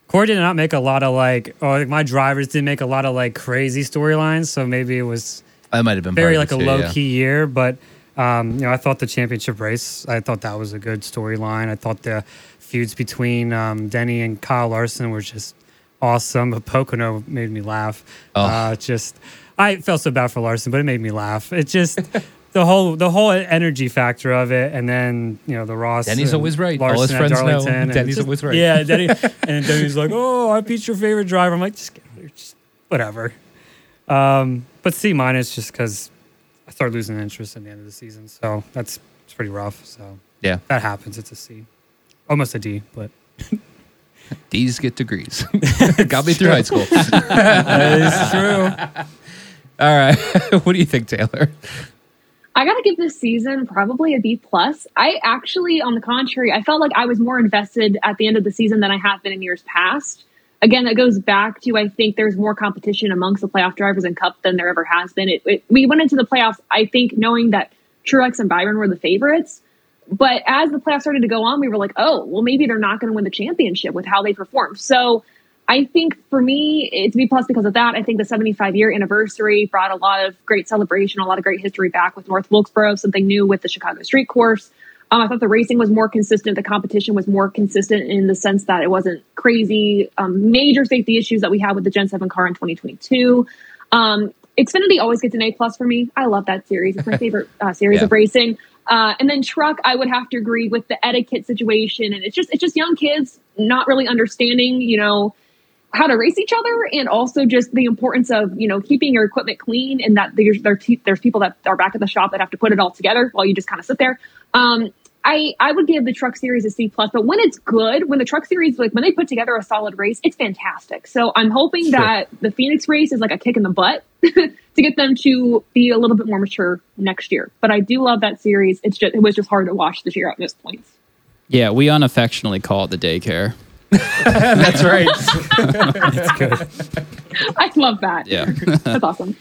Corey did not make a lot of like, oh, like my drivers didn't make a lot of like crazy storylines. So maybe it was I might have been very like a low yeah. key year, but um, you know, I thought the championship race, I thought that was a good storyline. I thought the feuds between um, Denny and Kyle Larson were just awesome. But Pocono made me laugh. Oh. Uh, just, I felt so bad for Larson, but it made me laugh. It just. [LAUGHS] The whole the whole energy factor of it, and then you know the Ross. Denny's and always right. All his friends know Darlington, Denny's just- always right. Yeah, Denny, [LAUGHS] and Denny's like, "Oh, I beat your favorite driver." I'm like, "Just, get out of here, just whatever." Um, but C minus just because I started losing interest in the end of the season. So that's it's pretty rough. So Yeah. that happens. It's a C, almost a D, but [LAUGHS] D's get degrees. [LAUGHS] Got me through high school. that is true. All right. what do you think, Taylor? I got to give this season probably a B plus. I actually, on the contrary, I felt like I was more invested at the end of the season than I have been in years past. Again, that goes back to I think there's more competition amongst the playoff drivers in Cup than there ever has been. It, it, we went into the playoffs, I think, knowing that Truex and Byron were the favorites. But as the playoffs started to go on, we were like, oh, well, maybe they're not going to win the championship with how they perform. So I think for me, it's B plus because of that. I think the 75 year anniversary brought a lot of great celebration, a lot of great history back with North Wilkesboro, something new with the Chicago Street Course. Um, I thought the racing was more consistent. The competition was more consistent in the sense that it wasn't crazy um, major safety issues that we had with the Gen 7 car in 2022. Um, Xfinity always gets an A plus for me. I love that series. It's my [LAUGHS] favorite uh, series Yeah. of racing. Uh, and then truck, I would have to agree with the etiquette situation, and it's just it's just young kids not really understanding, you know, how to race each other, and also just the importance of you know keeping your equipment clean, and that there's there, there's people that are back at the shop that have to put it all together while you just kind of sit there. Um, I I would give the truck series a C plus, but when it's good, when the truck series like when they put together a solid race, it's fantastic. So I'm hoping that the Phoenix race is like a kick in the butt [LAUGHS] to get them to be a little bit more mature next year. But I do love that series. It's just it was just hard to watch this year at missed points. Yeah, we unaffectionately call it the daycare. [LAUGHS] That's right. [LAUGHS] That's good. I love that. Yeah. [LAUGHS] That's awesome.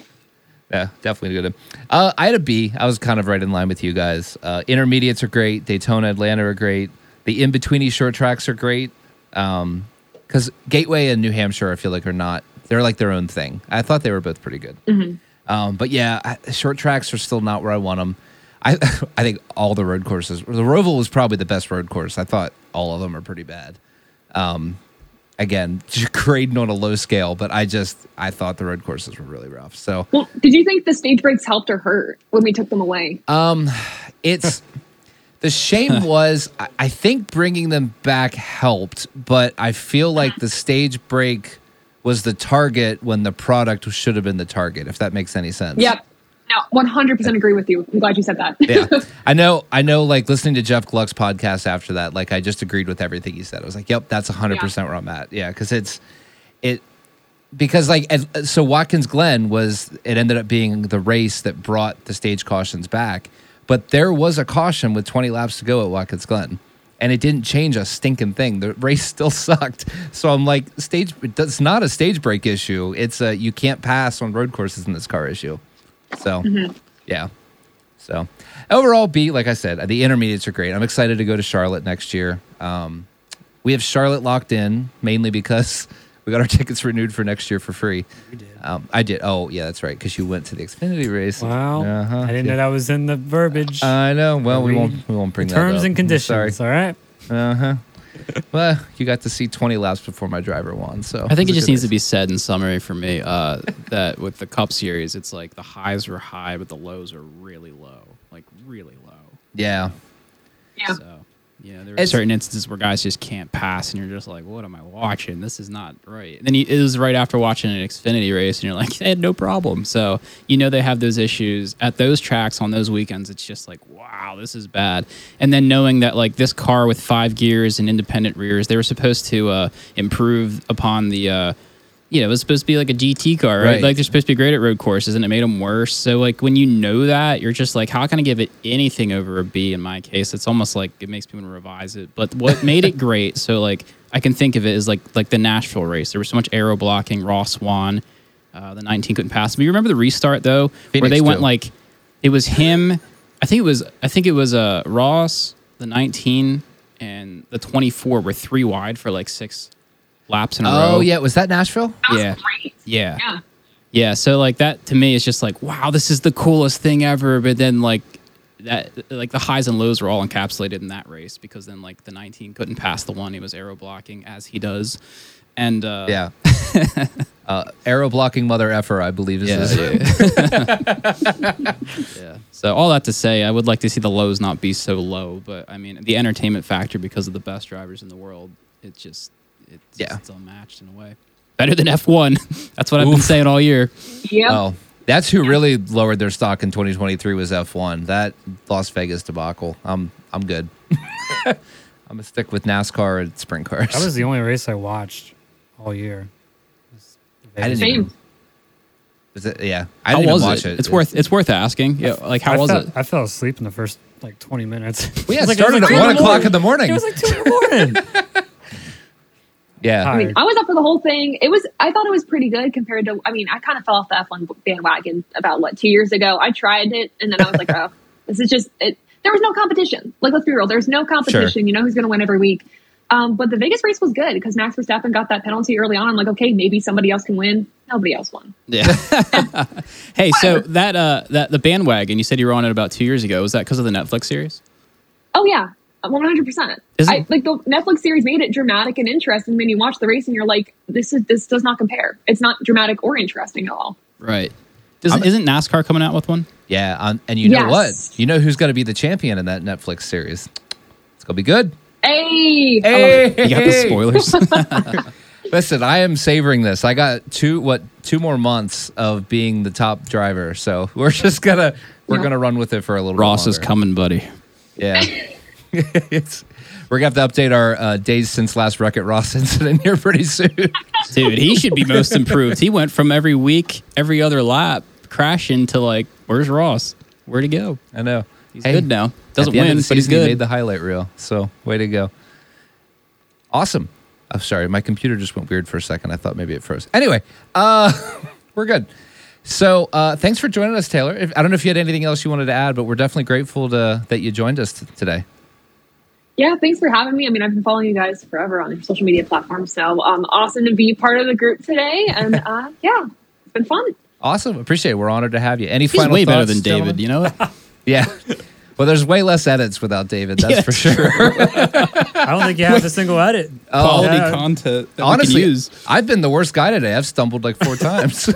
Yeah, definitely good. Uh, I had a B. I was kind of right in line with you guys. Uh, intermediates are great. Daytona, Atlanta are great. The in betweeny short tracks are great. Because Gateway and New Hampshire, I feel like are not. They're like their own thing. I thought they were both pretty good. Um, but yeah, I, short tracks are still not where I want them. I I think all the road courses. The Roval was probably the best road course. I thought all of them are pretty bad. Um, again, [LAUGHS] grading on a low scale, but I just I thought the road courses were really rough. So Well, did you think the stage breaks helped or hurt when we took them away? Um, it's [LAUGHS] the shame [LAUGHS] was I- I think bringing them back helped, but I feel like the stage break was the target when the product should have been the target. If that makes any sense. Yep. No, 100% agree with you. I'm glad you said that. yeah. [LAUGHS] I know, I know, like listening to Jeff Gluck's podcast after that, like I just agreed with everything he said. I was like, yep, that's 100% where I'm at. Yeah. Cause it's, it, because like, so Watkins Glen was, it ended up being the race that brought the stage cautions back. But there was a caution with 20 laps to go at Watkins Glen. And it didn't change a stinking thing. The race [LAUGHS] still sucked. So I'm like, stage, it's not a stage break issue. It's a, you can't pass on road courses in this car issue. So, yeah. So overall, B, like I said, the intermediates are great. I'm excited to go to Charlotte next year. Um, we have Charlotte locked in mainly because [LAUGHS] we got our tickets renewed for next year for free. We did. Um, I did. Oh, yeah, that's right. Because you went to the Xfinity race. Wow. Uh-huh. I didn't know that was in the verbiage. I know. Well, we won't. We won't bring that Terms and conditions. Sorry. All right. Uh huh. [LAUGHS] well, you got to see 20 laps before my driver won. So I think it was just good needs to be said in summary for me uh, that with the Cup Series, it's like the highs were high, but the lows are really low, like really low. Yeah. Yeah. So, yeah, there are certain instances where guys just can't pass, and you're just like, "What am I watching? This is not right." And then you, it was right after watching an Xfinity race, and you're like, [LAUGHS] "They had no problem." So you know they have those issues at those tracks on those weekends. It's just like, "Wow, this is bad." And then knowing that like this car with five gears and independent rears, they were supposed to uh, improve upon the. Uh, you know, it was supposed to be like a GT car, right? Right. Like they're supposed to be great at road courses, and it made them worse. So, like when you know that, you're just like, how can I give it anything over a B? In my case, it's almost like it makes me want to revise it. But what [LAUGHS] made it great? So, like I can think of it as like like the Nashville race. There was so much aero blocking. Ross Swan, uh, the 19 couldn't pass. But you remember the restart though, where Phoenix they went like, it was him. I think it was I think it was uh Ross, the 19, and the 24 were three wide for like six laps in a row. Oh, yeah. Was that Nashville? That was Yeah. great. Yeah. Yeah. Yeah. So like that to me is just like, wow, this is the coolest thing ever. But then like that like the highs and lows were all encapsulated in that race because then like the 19 couldn't pass the one he was aero blocking as he does. And uh Yeah. [LAUGHS] uh, aero blocking mother effer, I believe is yeah, his. [LAUGHS] yeah. yeah. [LAUGHS] So all that to say, I would like to see the lows not be so low, but I mean the entertainment factor because of the best drivers in the world, it's just it's Yeah. just unmatched in a way. Better than F1. [LAUGHS] That's what I've been saying all year. Yeah. Oh, that's who really lowered their stock in 2023 was F1. That Las Vegas debacle. I'm I'm good. [LAUGHS] I'm gonna stick with NASCAR and sprint cars. That was the only race I watched all year. Was I didn't even- Same. Is it- yeah, I How didn't was watch it? it. It's worth it's worth asking. Yeah, like how I was fell, it? I fell asleep in the first like 20 minutes. Well, yeah, [LAUGHS] It it was like- started it at one o'clock in the morning. It was like two in the morning. Yeah, Hi. I mean, I was up for the whole thing. It was, I thought it was pretty good compared to, I mean, I kind of fell off the F1 bandwagon about what, two years ago. I tried it and then I was like, [LAUGHS] oh, this is just, it, there was no competition. Like, let's be real. There's no competition. You know who's going to win every week. Um, but the Vegas race was good because Max Verstappen got that penalty early on. I'm like, okay, maybe somebody else can win. Nobody else won. Yeah. [LAUGHS] hey, so that uh that the bandwagon you said you were on it about two years ago was that because of the Netflix series? Oh yeah, one hundred percent. Is it- I Like the Netflix series made it dramatic and interesting. When you watch the race and you're like, this is this does not compare. It's not dramatic or interesting at all. Right. Doesn't, isn't NASCAR coming out with one? Yeah, um, and you know Yes. what? You know who's going to be the champion in that Netflix series? It's going to be good. Hey, Hey, You got the spoilers. [LAUGHS] [LAUGHS] Listen, I am savoring this. I got two what two more months of being the top driver, so [LAUGHS] we're just gonna we're Yeah. gonna run with it for a little. Ross bit is coming, buddy. Yeah, it's we're gonna have to update our uh, days since last Wreck It Ross incident here pretty soon. Dude, he should be most improved. He went from every week, every other lap, crashing to like, where's Ross? Where'd he go? I know He's Hey, good now. Doesn't at the end win, but he's season, he good. made the highlight reel. So way to go. Awesome. I'm sorry, my computer just went weird for a second. I thought maybe it froze. Anyway, uh, [LAUGHS] we're good. So uh, thanks for joining us, Taylor. If, I don't know if you had anything else you wanted to add, but we're definitely grateful to that you joined us t- today. Yeah, thanks for having me. I mean, I've been following you guys forever on your social media platforms, so um, awesome to be part of the group today. And [LAUGHS] uh, yeah, it's been fun. Awesome, appreciate it. We're honored to have you. Any He's final way better than David, gentlemen? you know it? [LAUGHS] Yeah. Well, there's way less edits without David. That's Yeah, for sure. [LAUGHS] I don't think you have a single edit. Quality yeah. content that Honestly, we can use. I've been the worst guy today. I've stumbled like four times.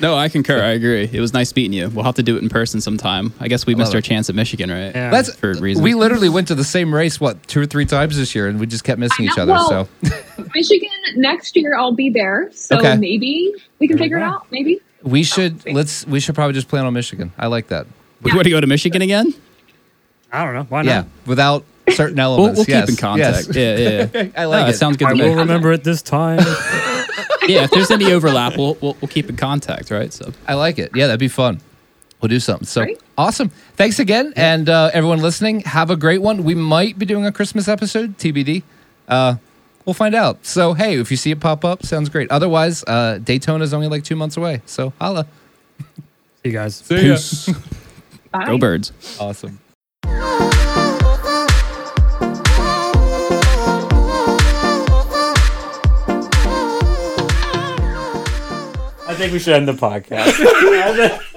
No, I concur. I agree. It was nice meeting you. We'll have to do it in person sometime. I guess we missed our it. chance at Michigan, right? Yeah. That's For reasons. We literally went to the same race what two or three times this year, and we just kept missing I each other. Well, so [LAUGHS] Michigan next year, I'll be there, so Okay. maybe we can figure it out. Maybe. we should let's we should probably just plan on Michigan. I like that. We want to go to Michigan again? I don't know. Why not? Yeah, without certain [LAUGHS] We'll, elements. we'll yes, keep in contact. yes. Yeah, yeah, yeah. [LAUGHS] I like No, it. It sounds good I to will remember it this time. Yeah, if there's any overlap, we'll, we'll we'll keep in contact, right? So I like it. Yeah, that'd be fun. We'll do something. So Great. awesome. Thanks again, and uh, everyone listening, have a great one. We might be doing a Christmas episode, TBD. Uh, we'll find out. So hey, if you see it pop up, sounds great. Otherwise, uh, Daytona is only like two months away. So holla. See you guys. peace. [LAUGHS] Bye. Go birds. Awesome. I think we should end the podcast. [LAUGHS]